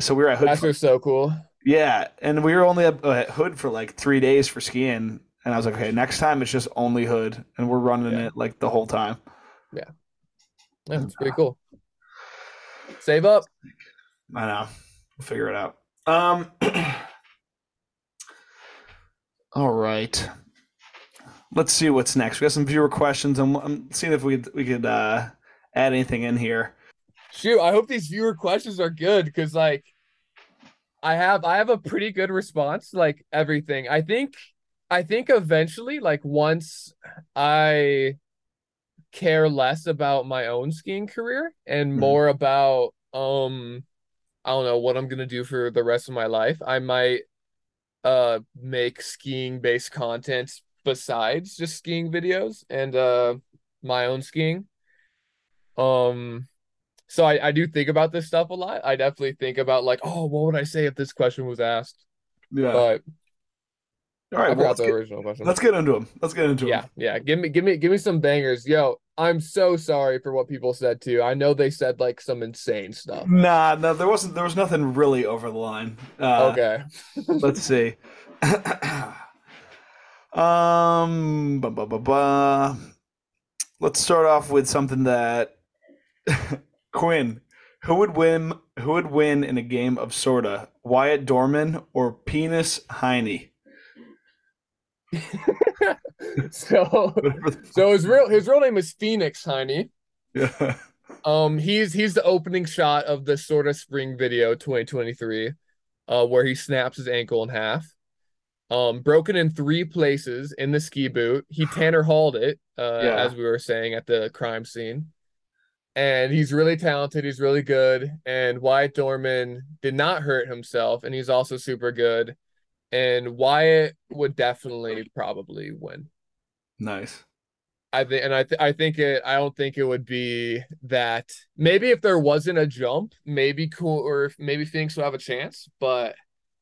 So we were at Hood. That's For, so cool. yeah, and we were only at, uh, at Hood for like three days for skiing, and I was like, okay, next time it's just only Hood, and we're running Yeah. it like the whole time. Yeah, it's pretty cool. Save up. I know. We'll figure it out. Um. all right. Let's see what's next. We got some viewer questions. I'm, I'm seeing if we could, we could uh, add anything in here. Shoot, I hope these viewer questions are good because like I have I have a pretty good response like everything. I think I think eventually like once I care less about my own skiing career and Mhm. more about um I don't know what I'm gonna do for the rest of my life, I might uh make skiing based content besides just skiing videos and uh my own skiing. Um so I, I do think about this stuff a lot. I definitely think about like, oh, what would I say if this question was asked? Yeah. But all right. I Well, let's, the get, original question. let's get into them. Let's get into Yeah, them. yeah. Give me give me give me some bangers. Yo, I'm so sorry for what people said too. I know they said like some insane stuff. Nah, no, there wasn't. There was nothing really over the line. Uh, Okay. Let's see. um, ba, ba, ba, ba. let's start off with something that Quinn. Who would win? Who would win in a game of sorta? Wyatt Dorman or Penis Heine? so so his real his real name is Phoenix Heine. yeah. Um, he's he's the opening shot of the Sorta spring video 2023, uh, where he snaps his ankle in half. Um, broken in three places in the ski boot. He Tanner hauled it, uh, Yeah. as we were saying at the crime scene. And he's really talented. He's really good. And Wyatt Dorman did not hurt himself, and he's also super good. And Wyatt would definitely probably win. Nice. I think, and I, th- I think it. I don't think it would be that. Maybe if there wasn't a jump, maybe cool, or if maybe Phoenix will have a chance. But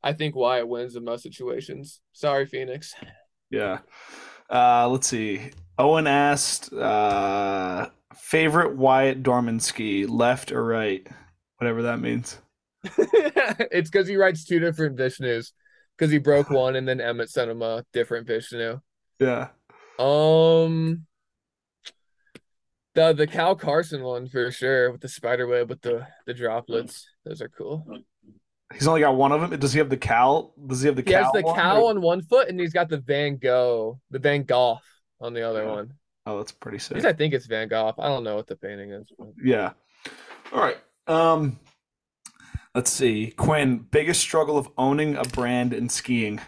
I think Wyatt wins in most situations. Sorry, Phoenix. Yeah. Uh, let's see. Owen asked, uh, favorite Wyatt Dorman ski, left or right? Whatever that means. it's because he writes two different Vishnus. Because he broke one, and then Emmett sent him a different Vishnu. Yeah. Um, the the Cal Carson one for sure with the spider web with the the droplets. Those are cool. He's only got one of them. Does he have the cow? Does he have the He cow? has the one, cow or- on one foot, and he's got the Van Gogh, the Van Gogh on the other Yeah. one. Oh, that's pretty At sick. least I think it's Van Gogh. I don't know what the painting is. Yeah. All right. Um, let's see. Quinn, biggest struggle of owning a brand in skiing.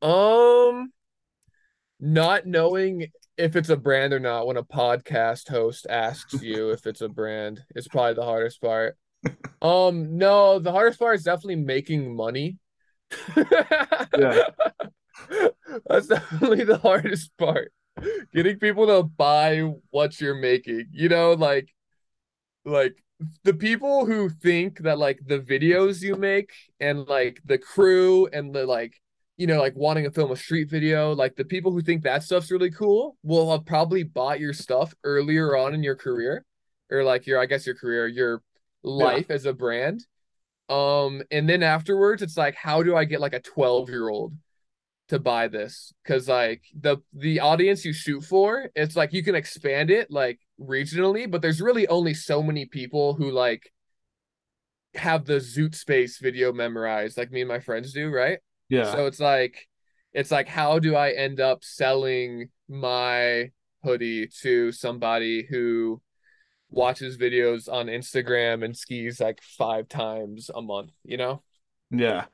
Um, not knowing if it's a brand or not when a podcast host asks you if it's a brand is probably the hardest part. Um, no, the hardest part is definitely making money. Yeah. That's definitely the hardest part. Getting people to buy what you're making. You know, like like the people who think that like the videos you make and like the crew and the like you know like wanting to film a street video like the people who think that stuff's really cool will have probably bought your stuff earlier on in your career or like your i guess your career your life as a brand. Um and then afterwards it's like how do i get like a 12 year old to buy this? Because like the the audience you shoot for it's like you can expand it like regionally but there's really only so many people who like have the zoot space video memorized like me and my friends do right? Yeah. so it's like it's like how do i end up selling my hoodie to somebody who watches videos on instagram and skis like five times a month you know yeah.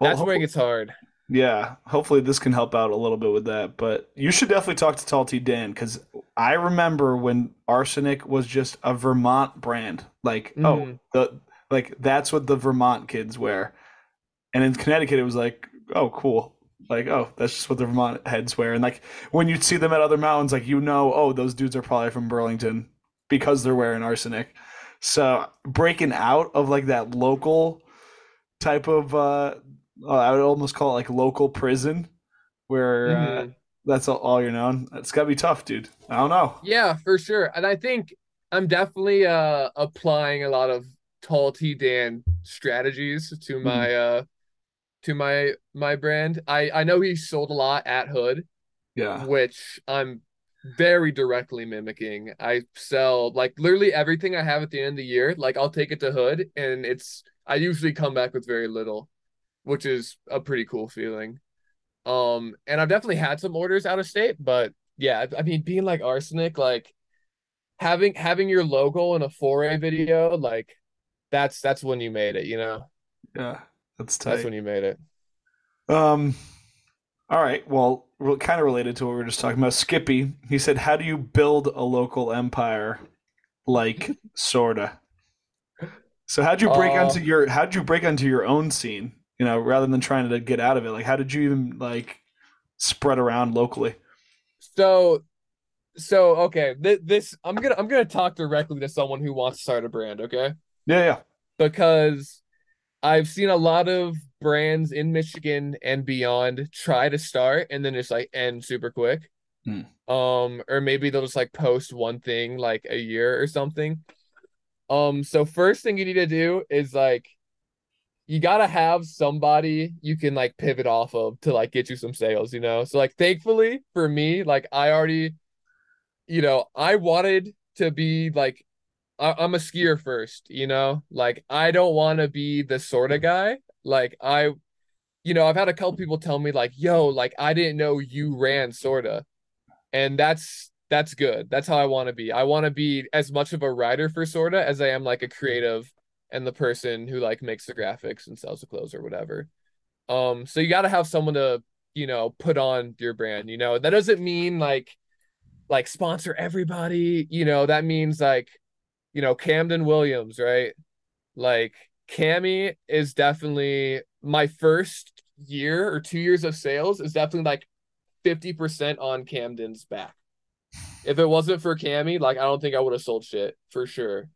that's ho- where it gets hard Yeah, hopefully this can help out a little bit with that. But you should definitely talk to Tall T Dan because I remember when Arsenic was just a Vermont brand. Like, oh, Mhm. the like that's what the Vermont kids wear, and in Connecticut it was like, oh, cool. Like, oh, that's just what the Vermont heads wear. And like when you'd see them at other mountains, like you know, oh, those dudes are probably from Burlington because they're wearing arsenic. So breaking out of like that local type of uh, uh I would almost call it like local prison where mm-hmm. uh, that's all, all you're known. It's gotta be tough, dude. I don't know. Yeah, for sure. And I think I'm definitely uh applying a lot of tall T Dan strategies to mm-hmm. my uh to my my brand. I I know he sold a lot at Hood. Yeah. Which I'm very directly mimicking. I sell like literally everything I have at the end of the year. Like I'll take it to Hood and it's I usually come back with very little, which is a pretty cool feeling. Um and I've definitely had some orders out of state, but yeah, I mean being like arsenic, like having having your logo in a foray video, like that's that's when you made it, you know. Yeah, that's tight. That's when you made it. Um all right. Well, kind of related to what we were just talking about. Skippy, he said, "How do you build a local empire like sorta?" So how'd you break uh, onto your how'd you break onto your own scene? You know, rather than trying to get out of it. Like, how did you even like spread around locally? So, so okay, th- this I'm gonna I'm gonna talk directly to someone who wants to start a brand. Okay. Yeah, yeah. Because I've seen a lot of brands in Michigan and beyond try to start and then just like end super quick. Hmm. Um, or maybe they'll just like post one thing like a year or something. Um, so first thing you need to do is like you gotta have somebody you can like pivot off of to like get you some sales, you know. So like thankfully for me, like I already, you know, I wanted to be like I, am a skier first, you know? Like I don't want to be the sort of guy. Like I you know, I've had a couple people tell me like, "Yo, like I didn't know you ran sorta." And that's that's good. That's how I want to be. I want to be as much of a writer for sorta as I am like a creative and the person who like makes the graphics and sells the clothes or whatever. Um so you got to have someone to, you know, put on your brand, you know. That doesn't mean like like sponsor everybody, you know, that means like you know, Camden Williams, right? Like Cami is definitely my first year or two years of sales is definitely like 50% on Camden's back. If it wasn't for Cami, like I don't think I would have sold shit for sure.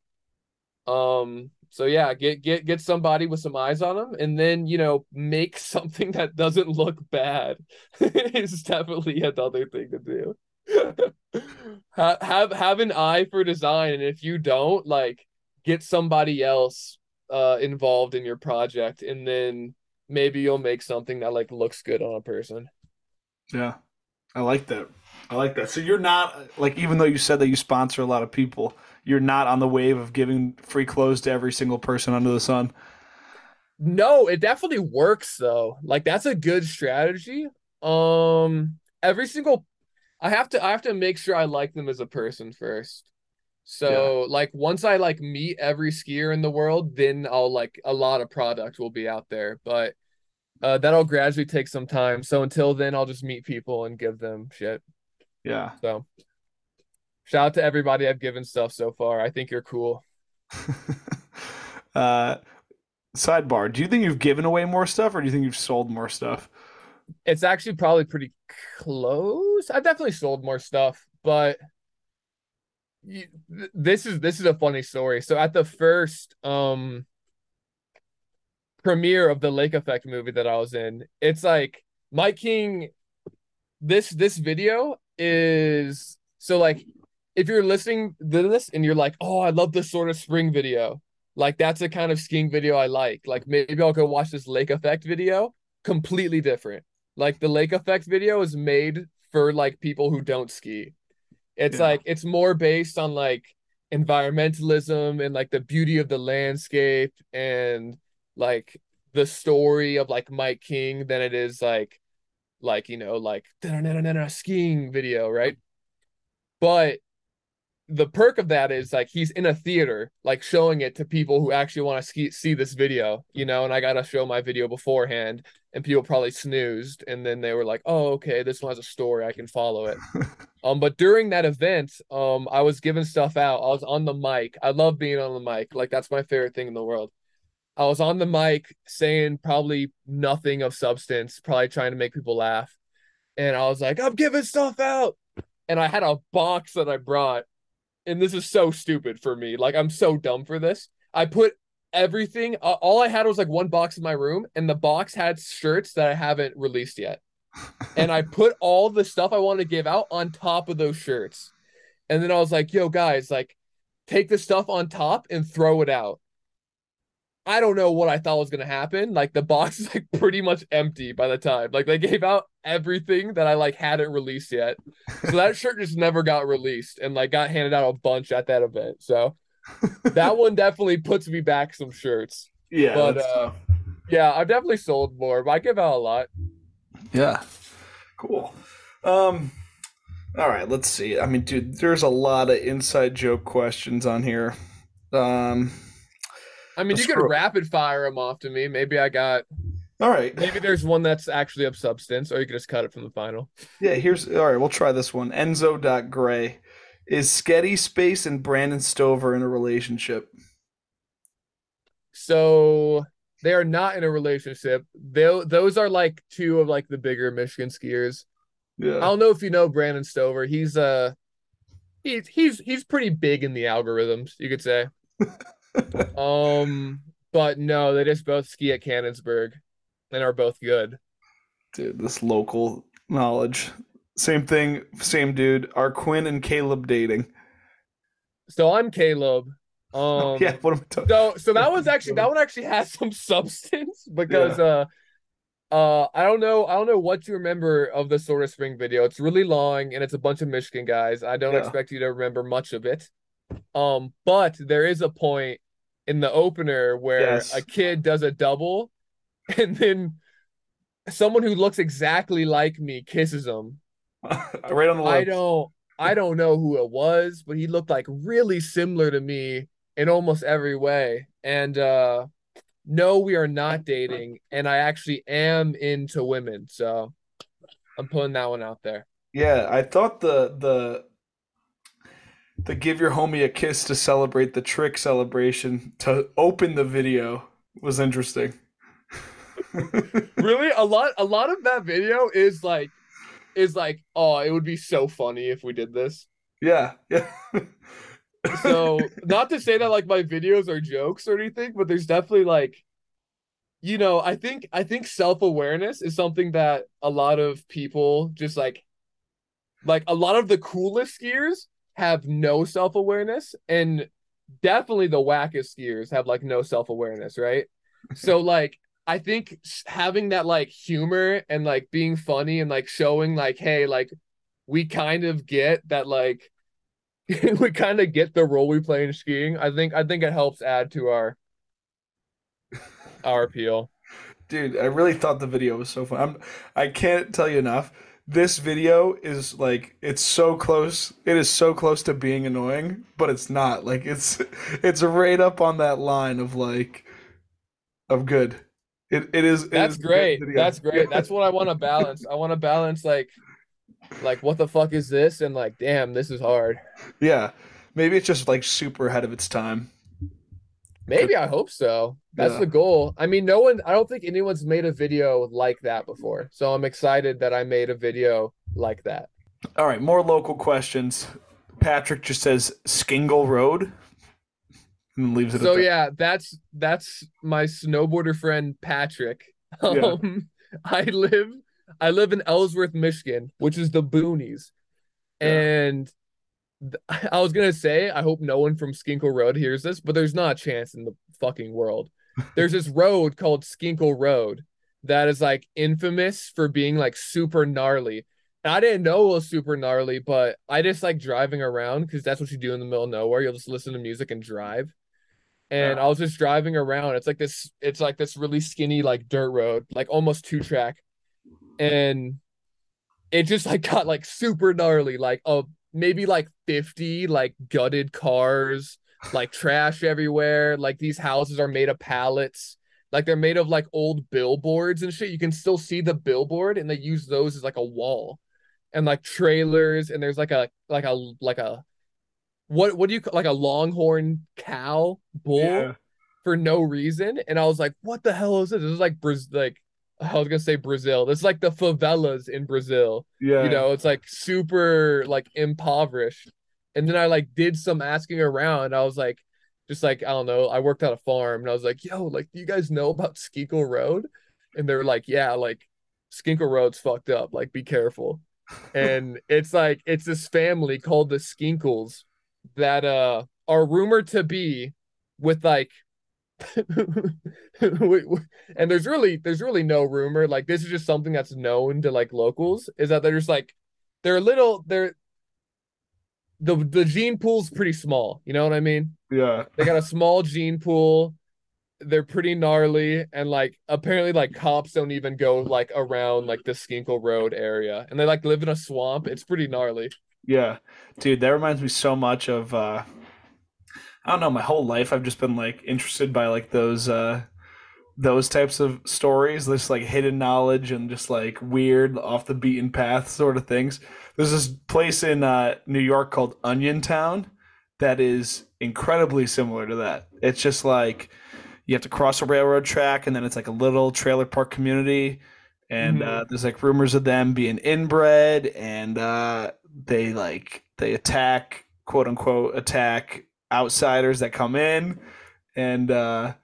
Um, so yeah, get get get somebody with some eyes on them, and then you know make something that doesn't look bad. is definitely another thing to do have, have have an eye for design, and if you don't, like, get somebody else uh involved in your project, and then maybe you'll make something that like looks good on a person. Yeah, I like that. I like that. So you're not like, even though you said that you sponsor a lot of people, you're not on the wave of giving free clothes to every single person under the sun. No, it definitely works though. Like that's a good strategy. Um, every single I have to I have to make sure I like them as a person first. So yeah. like once I like meet every skier in the world, then I'll like a lot of product will be out there. But uh, that'll gradually take some time. So until then, I'll just meet people and give them shit. Yeah. So shout out to everybody I've given stuff so far. I think you're cool. uh, sidebar: Do you think you've given away more stuff, or do you think you've sold more stuff? it's actually probably pretty close. I've definitely sold more stuff, but this is this is a funny story. So at the first um premiere of the Lake Effect movie that I was in, it's like Mike King this this video is so like if you're listening to this and you're like, "Oh, I love this Sorta spring video." Like that's a kind of skiing video I like. Like maybe I'll go watch this Lake Effect video. Completely different. Like the lake effect video is made for like people who don't ski. It's yeah. like it's more based on like environmentalism and like the beauty of the landscape and like the story of like Mike King than it is like like you know like skiing video, right? But the perk of that is like he's in a theater like showing it to people who actually want to ski- see this video you know and i gotta show my video beforehand and people probably snoozed and then they were like oh okay this one has a story i can follow it um but during that event um i was giving stuff out i was on the mic i love being on the mic like that's my favorite thing in the world I was on the mic saying probably nothing of substance, probably trying to make people laugh. And I was like, I'm giving stuff out. And I had a box that I brought. And this is so stupid for me. Like, I'm so dumb for this. I put everything, uh, all I had was like one box in my room, and the box had shirts that I haven't released yet. and I put all the stuff I want to give out on top of those shirts. And then I was like, yo, guys, like, take the stuff on top and throw it out. I don't know what I thought was gonna happen. Like the box is like pretty much empty by the time. Like they gave out everything that I like hadn't released yet. So that shirt just never got released and like got handed out a bunch at that event. So that one definitely puts me back some shirts. Yeah. But uh, yeah, I've definitely sold more, but I give out a lot. Yeah. Cool. Um all right, let's see. I mean, dude, there's a lot of inside joke questions on here. Um I mean, you could rapid fire them off to me. Maybe I got. All right. Maybe there's one that's actually of substance, or you could just cut it from the final. Yeah, here's all right. We'll try this one. Enzo Gray, is Sketty Space and Brandon Stover in a relationship? So they are not in a relationship. They those are like two of like the bigger Michigan skiers. Yeah. I don't know if you know Brandon Stover. He's uh he's he's he's pretty big in the algorithms, you could say. um, but no, they just both ski at Cannonsburg and are both good. Dude, this local knowledge. Same thing, same dude. Are Quinn and Caleb dating? So I'm Caleb. Um, yeah, what am I talking? So, so that was actually that one actually has some substance because yeah. uh, uh, I don't know, I don't know what you remember of the Sorta Spring video. It's really long and it's a bunch of Michigan guys. I don't yeah. expect you to remember much of it. Um, but there is a point in the opener where yes. a kid does a double and then someone who looks exactly like me kisses him. right on the lips. I don't I don't know who it was, but he looked like really similar to me in almost every way. And uh no, we are not dating, and I actually am into women, so I'm putting that one out there. Yeah, I thought the the the give your homie a kiss to celebrate the trick celebration to open the video was interesting. really? A lot a lot of that video is like is like, oh, it would be so funny if we did this. Yeah. Yeah. so not to say that like my videos are jokes or anything, but there's definitely like you know, I think I think self-awareness is something that a lot of people just like like a lot of the coolest skiers have no self awareness, and definitely the wackest skiers have like no self awareness, right? so like I think having that like humor and like being funny and like showing like, hey, like we kind of get that like we kind of get the role we play in skiing. I think I think it helps add to our our appeal. Dude, I really thought the video was so fun. I'm I can't tell you enough this video is like it's so close it is so close to being annoying but it's not. Like it's it's right up on that line of like of good. It, it is it that's is great. that's great. That's what i want to balance. I want to balance like like what the fuck is this? And like damn this is hard. Yeah. Maybe it's just like super ahead of its time Maybe I hope so. That's yeah. the goal. I mean, no one, I don't think anyone's made a video like that before. So I'm excited that I made a video like that. All right, more local questions. Patrick just says Skinkle Road and leaves it. So yeah, that's that's my snowboarder friend Patrick. Yeah. Um, I live I live in Ellsworth, Michigan, which is the boonies, yeah. and I was gonna say, I hope no one from Skinkle Road hears this, but there's not a chance in the fucking world. There's this road called Skinkle Road that is like infamous for being like super gnarly. And I didn't know it was super gnarly, but I just like driving around because that's what you do in the middle of nowhere. You'll just listen to music and drive. And yeah. I was just driving around. It's like this, it's like this really skinny, like dirt road, like almost two track. Mm-hmm. And it just like got like super gnarly, like a maybe like 50 like gutted cars, like trash everywhere. Like these houses are made of pallets. Like they're made of like old billboards and shit. You can still see the billboard and they use those as like a wall. And like trailers and there's like a like a like a what what do you call like a longhorn cow bull yeah. for no reason, and I was like, "What the hell is this?" This is like Brazil, like I was gonna say Brazil. This is like the favelas in Brazil. Yeah. You know, it's like super like impoverished. And then I like did some asking around. I was like, just like I don't know. I worked at a farm, and I was like, "Yo, like, do you guys know about Skinkle Road?" And they're like, "Yeah, like Skinkle Road's fucked up. Like, be careful." and it's like it's this family called the Skinkles that uh are rumored to be with like and there's really there's really no rumor like this is just something that's known to like locals is that they're just like they're a little they're the the gene pool's pretty small you know what i mean Yeah. they got a small gene pool they're pretty gnarly and like apparently like cops don't even go like around like the skinkle road area and they like live in a swamp it's pretty gnarly Yeah. Dude, that reminds me so much of uh I don't know, my whole life I've just been like interested by like those uh those types of stories, this like hidden knowledge and just like weird off the beaten path sort of things. There's this place in uh New York called Onion Town that is incredibly similar to that. It's just like you have to cross a railroad track and then it's like a little trailer park community and Mhm. uh, there's like rumors of them being inbred and uh, they like they attack quote unquote attack outsiders that come in. And uh,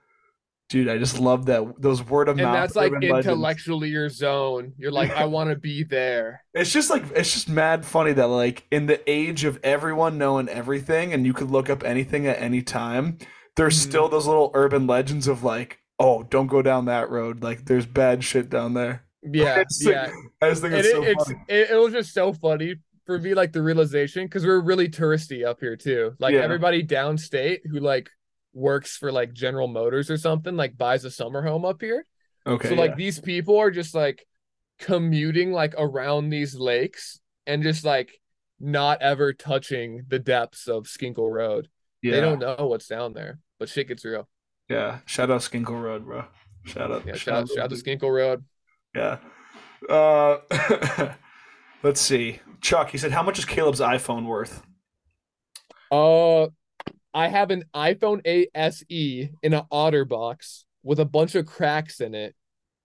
dude i just love that those word of and mouth that's like urban legends. intellectually your zone. You're like i want to be there. It's just like it's just mad funny that like in the age of everyone knowing everything and you could look up anything at any time there's Mhm. still those little urban legends of like oh don't go down that road. Like there's bad shit down there. Yeah It's like- yeah. I just think it's it, so it's funny. it, it was just so funny for me like the realization because we're really touristy up here too. Like Yeah. everybody downstate who like works for like general motors or something like buys a summer home up here. Okay so like these people are just like commuting like around these lakes and just like not ever touching the depths of skinkle road. Yeah, they don't know what's down there but shit gets real. Yeah. Shout out skinkle road bro. Shout out yeah shout out, shout out to skinkle road. Yeah. Uh, let's see. Chuck, he said, "How much is Caleb's iPhone worth?" Uh, I have an iPhone 8 SE in an otter box with a bunch of cracks in it,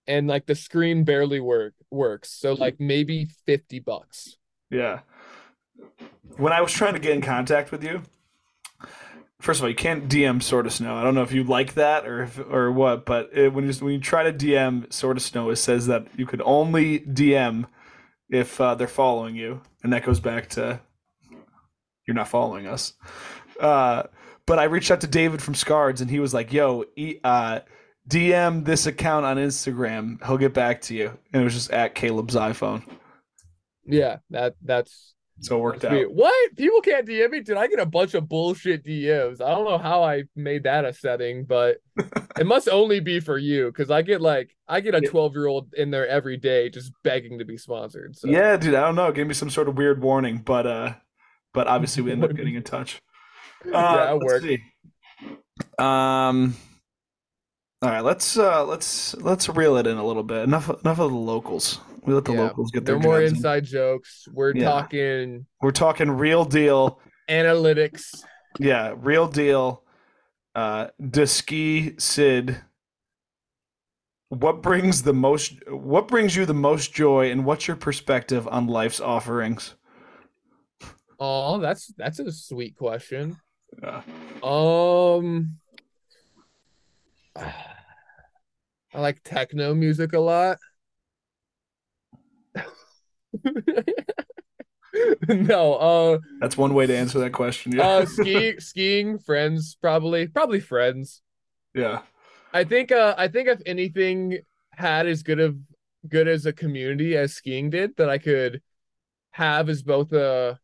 and like the screen barely work works. So like maybe 50 bucks. Yeah. When I was trying to get in contact with you, first of all, you can't DM Sorta Snow. I don't know if you like that or if, or what, but it, when you when you try to DM Sorta Snow, it says that you could only DM if uh, they're following you, and that goes back to you're not following us. Uh, but I reached out to David from Scards, and he was like, "Yo, e- uh, DM this account on Instagram. He'll get back to you." And it was just at Caleb's iPhone, Yeah, that that's so it worked that's out. weird. What? People can't DM me? Did I get a bunch of bullshit DMs? I don't know how I made that a setting, but it must only be for you because I get like I get a 12 year old in there every day just begging to be sponsored. So Yeah, dude, I don't know. It gave me some sort of weird warning, but uh, but obviously we end up getting in touch. Uh, Yeah, it worked. see. Um, all right, let's uh, let's let's reel it in a little bit. Enough enough of the locals. We let the Yeah, locals get their They're more jabs in. inside jokes. We're Yeah. talking We're talking real deal. analytics. Yeah, real deal. Uh, Deski Sid. What brings the most? What brings you the most joy, and what's your perspective on life's offerings? Oh, that's that's a sweet question. Yeah. Um, I like techno music a lot. No, uh, That's one way to answer that question. Yeah. uh, skiing, skiing, friends, probably, probably friends. yeah. I think, uh, I think if anything had as good of good as a community as skiing did, that I could have as both a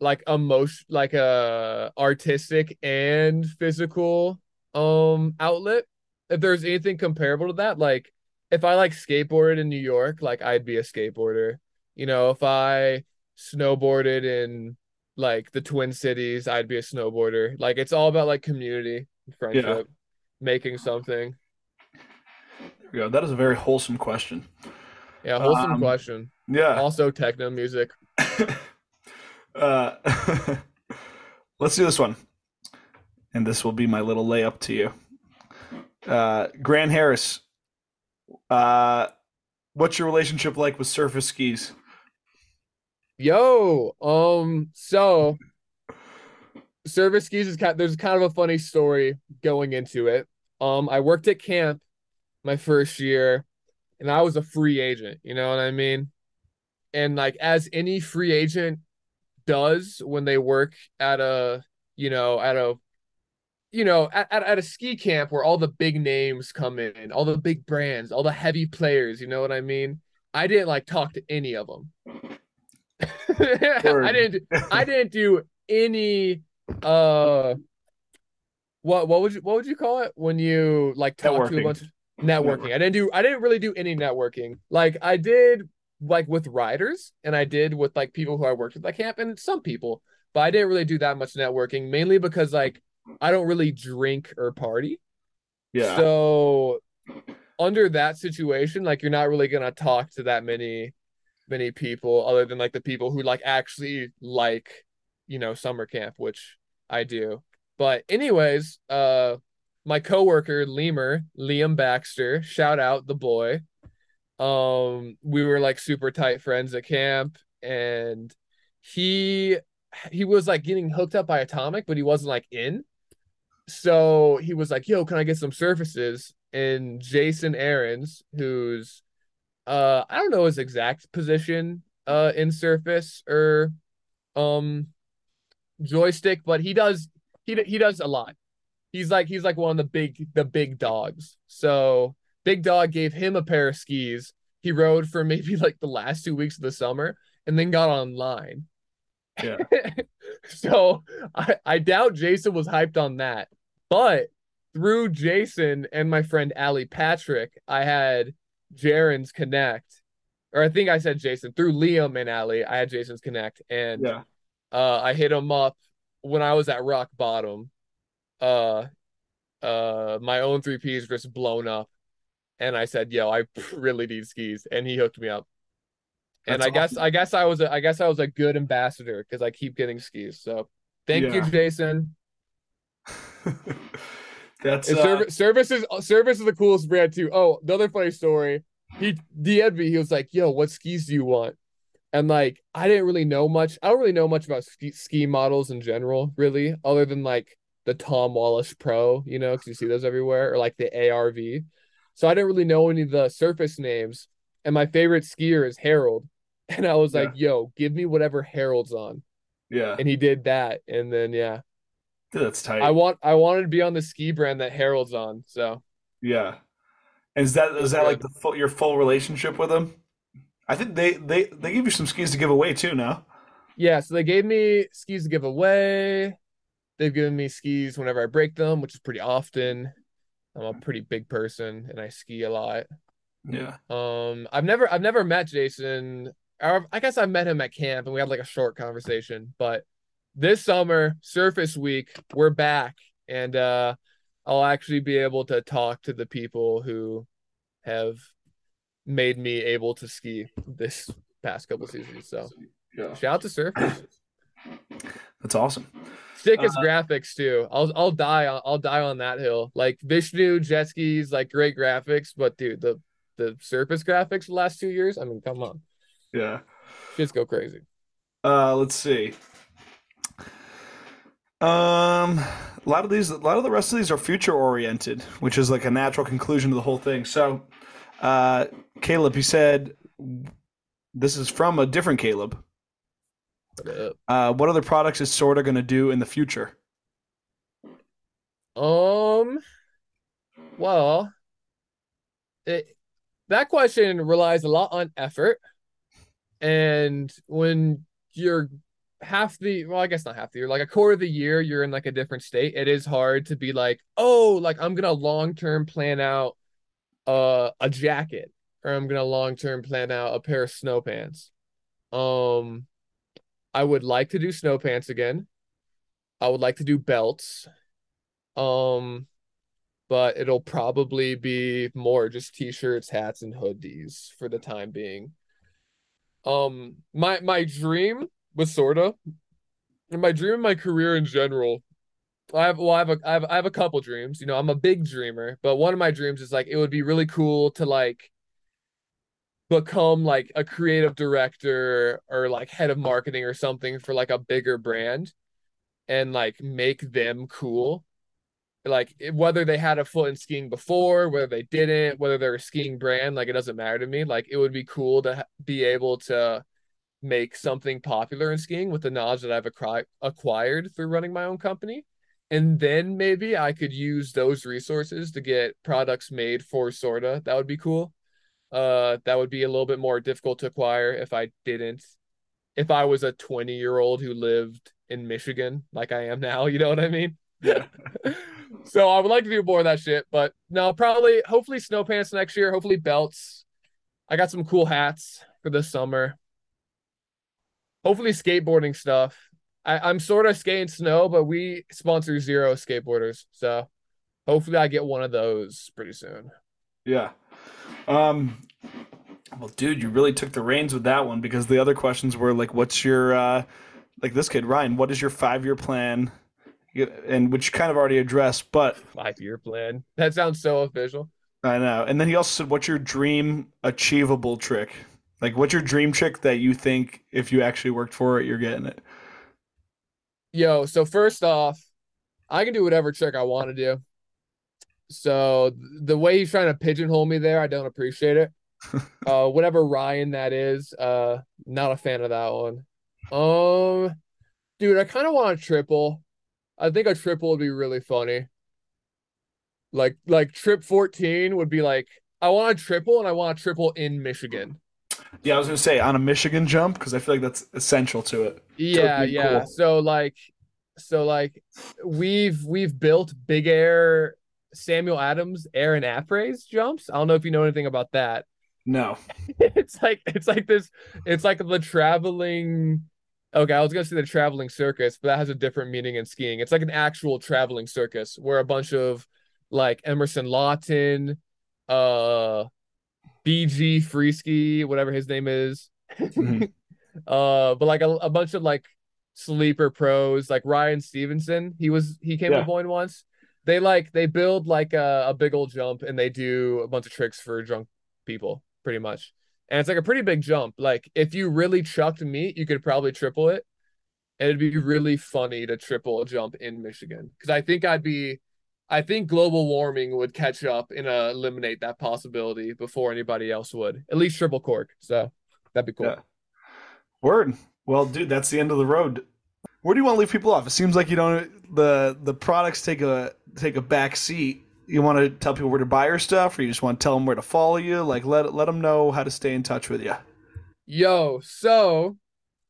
like emotion, like a artistic and physical um outlet. If there's anything comparable to that, like if I like skateboarded in New York, like I'd be a skateboarder. You know, if I snowboarded in like the Twin Cities, I'd be a snowboarder. Like it's all about like community, friendship, making something. There we go. That is a very wholesome question. Yeah, wholesome Um, question. Yeah. Also techno music. uh, let's do this one. and this will be my little layup to you. Uh, Grant Harris, uh, what's your relationship like with surface skis? Yo, um, so Surface skis is kind there's kind of a funny story going into it. Um, I worked at camp my first year and I was a free agent, you know what I mean? And like as any free agent does when they work at a, you know, at a you know, at, at, at a ski camp where all the big names come in, all the big brands, all the heavy players, you know what I mean? I didn't like talk to any of them. I didn't I didn't do any uh what what would you what would you call it when you like talk networking. to a bunch of networking. I didn't do I didn't really do any networking. Like I did like with riders and I did with like people who I worked with at camp and some people, but I didn't really do that much networking mainly because like I don't really drink or party. Yeah. So under that situation, like you're not really gonna talk to that many many people other than like the people who like actually like you know summer camp, which I do. But anyways, uh my coworker Lemur, Liam Baxter, shout out the boy. Um we were like super tight friends at camp and he he was like getting hooked up by Atomic, but he wasn't like in. So he was like, "Yo, can I get some surfaces?" And Jason Aarons, who's uh I don't know his exact position uh in surface or um joystick, but he does he he does a lot. He's like he's like one of the big the big dogs. So Big Dog gave him a pair of skis. He rode for maybe like the last two weeks of the summer and then got online. Yeah. so I, I doubt Jason was hyped on that. But through Jason and my friend Ali Patrick, I had Jaren's Connect, or I think I said Jason through Liam and Ali. I had Jason's Connect, and yeah. uh, I hit him up when I was at rock bottom. Uh, uh, my own three Ps just blown up, and I said, "Yo, I really need skis," and he hooked me up. and I awesome. guess I guess I was a, I guess I was a good ambassador because I keep getting skis. So thank yeah. you, Jason. That's uh... Surface, Surface is Surface is the coolest brand too. Oh, another funny story. He DM'd me. He was like, "Yo, what skis do you want?" And like, I didn't really know much. I don't really know much about ski, ski models in general, really, other than like the Tom Wallisch Pro, you know, because you see those everywhere, or like the ARV. So I didn't really know any of the surface names. And my favorite skier is Harold. And I was yeah. like, yo, give me whatever Harold's on. Yeah. And he did that. And then yeah. That's tight. I want I wanted to be on the ski brand that Harold's on. So yeah, and is that is that like the full, your full relationship with them? I think they they they give you some skis to give away too. Now. Yeah, so they gave me skis to give away. They've given me skis whenever I break them, which is pretty often. I'm a pretty big person and I ski a lot. Yeah. Um, I've never I've never met Jason. I guess I met him at camp and we had like a short conversation, but this summer, Surface Week, we're back, and uh, I'll actually be able to talk to the people who have made me able to ski this past couple seasons. So, yeah. shout out to Surface. That's awesome. Sickest uh, graphics too. I'll I'll die on I'll die on that hill. Like Vishnu J Skis, like great graphics, but dude, the the surface graphics the last two years. I mean, come on. Yeah. Just go crazy. Uh, let's see. Um, a lot of these, a lot of the rest of these are future oriented, which is like a natural conclusion to the whole thing. So, uh, Caleb, he said, this is from a different Caleb. Uh, what other products is Sorta going to do in the future? Um, well, it, that question relies a lot on effort. And when you're half the well, I guess not half the year, like a quarter of the year, you're in like a different state. It is hard to be like, oh, like I'm gonna long term plan out uh a jacket or I'm gonna long term plan out a pair of snow pants. Um I would like to do snow pants again. I would like to do belts. Um but it'll probably be more just t-shirts, hats, and hoodies for the time being. Um my my dream was sorta. And my dream in my career in general I have well, I have a I have I have a couple dreams. You know, I'm a big dreamer, but one of my dreams is like it would be really cool to like become like a creative director or like head of marketing or something for like a bigger brand and like make them cool. Like whether they had a foot in skiing before, whether they didn't, whether they're a skiing brand, like it doesn't matter to me. Like it would be cool to be able to make something popular in skiing with the knowledge that I've acquired through running my own company. And then maybe I could use those resources to get products made for Sorta. That would be cool. Uh, that would be a little bit more difficult to acquire if I didn't. If I was a 20 year old who lived in Michigan, like I am now, you know what I mean? Yeah. so I would like to do more of that shit, but no, probably, hopefully, snow pants next year. Hopefully, belts. I got some cool hats for this summer hopefully skateboarding stuff. I, am Sorta Skate and Snow, but we sponsor zero skateboarders. So hopefully I get one of those pretty soon. Yeah. Um well dude, you really took the reins with that one because the other questions were like what's your uh like this kid, Ryan, what is your five year plan? And which kind of already addressed, but five year plan. That sounds so official. I know. And then he also said, What's your dream achievable trick? Like, what's your dream trick that you think if you actually worked for it, you're getting it? Yo, so first off, I can do whatever trick I want to do. So the way he's trying to pigeonhole me there, I don't appreciate it. uh, whatever Ryan that is, uh, not a fan of that one. Um, dude, I kind of want a triple. I think a triple would be really funny. Like, like trip fourteen would be like, I want a triple, and I want a triple in Michigan. Yeah, I was gonna say on a Michigan jump because I feel like that's essential to it. Yeah, yeah. Cool. So like, so like, we've we've built big air Samuel Adams air and apres jumps. I don't know if you know anything about that. No. it's like it's like this. It's like the traveling. Okay, I was gonna say the traveling circus, but that has a different meaning in skiing. It's like an actual traveling circus where a bunch of like Emerson Lawton, uh, BG Freeski, whatever his name is. Mm-hmm. uh, but like a, a, bunch of like sleeper pros, like Ryan Stevenson. He was he came yeah. up one once. They like they build like a, a big old jump and they do a bunch of tricks for drunk people, pretty much. And it's like a pretty big jump. Like if you really chucked meat, you could probably triple it. And it'd be really funny to triple a jump in Michigan. Cause I think I'd be I think global warming would catch up and uh, eliminate that possibility before anybody else would. At least triple cork. So that'd be cool. Yeah. Word. Well, dude, that's the end of the road. Where do you want to leave people off? It seems like you don't the the products take a take a back seat. You want to tell people where to buy your stuff, or you just want to tell them where to follow you? Like let let them know how to stay in touch with you. Yo, so,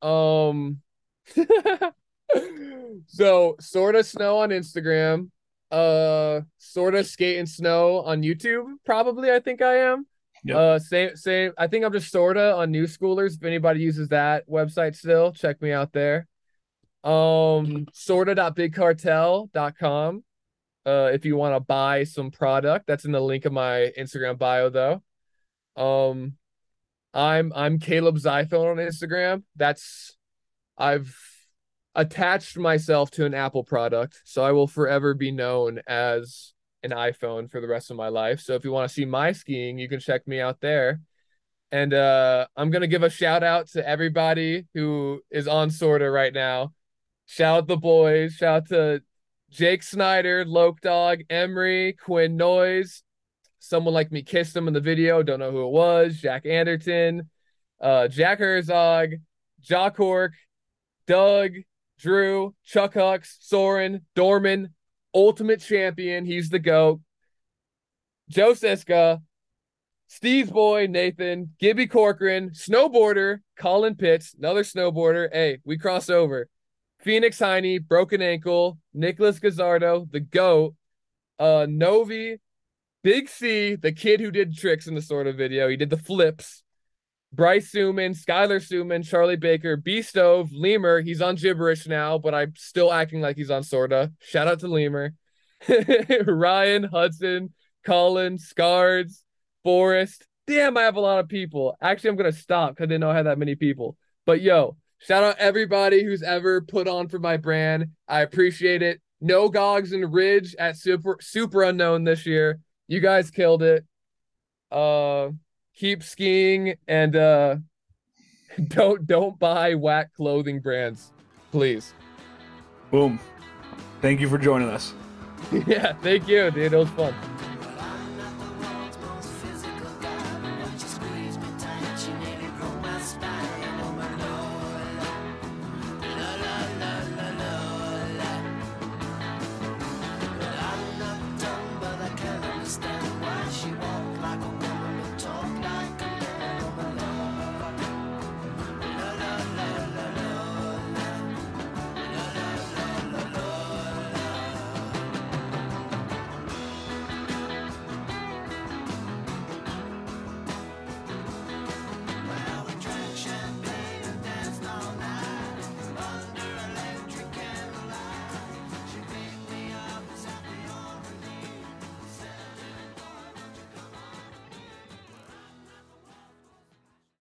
um, so sorta snow on Instagram uh Sorta Skate and Snow on YouTube. Probably, I think I am. Yep. Uh, same, same. I think I'm just sorta on Newschoolers. If anybody uses that website still, check me out there. Um, sorta.bigcartel.com. Uh, if you want to buy some product, that's in the link of my Instagram bio, though. Um, I'm I'm Caleb Zyphone on Instagram. That's I've attached myself to an Apple product, so I will forever be known as an iPhone for the rest of my life. So if you want to see my skiing, you can check me out there. And uh, I'm gonna give a shout out to everybody who is on Sorta right now. Shout out the boys. Shout out to Jake Snyder, Loke Dog, Emery, Quinn Noise. Someone like me kissed him in the video. Don't know who it was. Jack Anderton, uh, Jack Herzog, Jock Cork, Doug, Drew, Chuck Hucks, Soren, Dorman, Ultimate Champion. He's the GOAT. Joe Siska, Steve's boy, Nathan, Gibby Corcoran, snowboarder, Colin Pitts, another snowboarder. Hey, we cross over. Phoenix Heine, broken ankle, Nicholas Gazzardo, the GOAT, uh, Novi, Big C, the kid who did tricks in the Sorta video. He did the flips. Bryce Suman, Skylar Suman, Charlie Baker, B Stove, Lemur. He's on Jiberish now, but I'm still acting like he's on sorta. Shout out to Lemur. Ryan, Hudson, Colin, Scards, Forrest. Damn, I have a lot of people. Actually, I'm gonna stop because I didn't know I had that many people. But yo, shout out everybody who's ever put on for my brand. I appreciate it. no Gogs and Ridge at super super unknown this year. You guys killed it. Uh, keep skiing and uh, don't don't buy whack clothing brands, please. Boom. Thank you for joining us. yeah, thank you, dude. It was fun.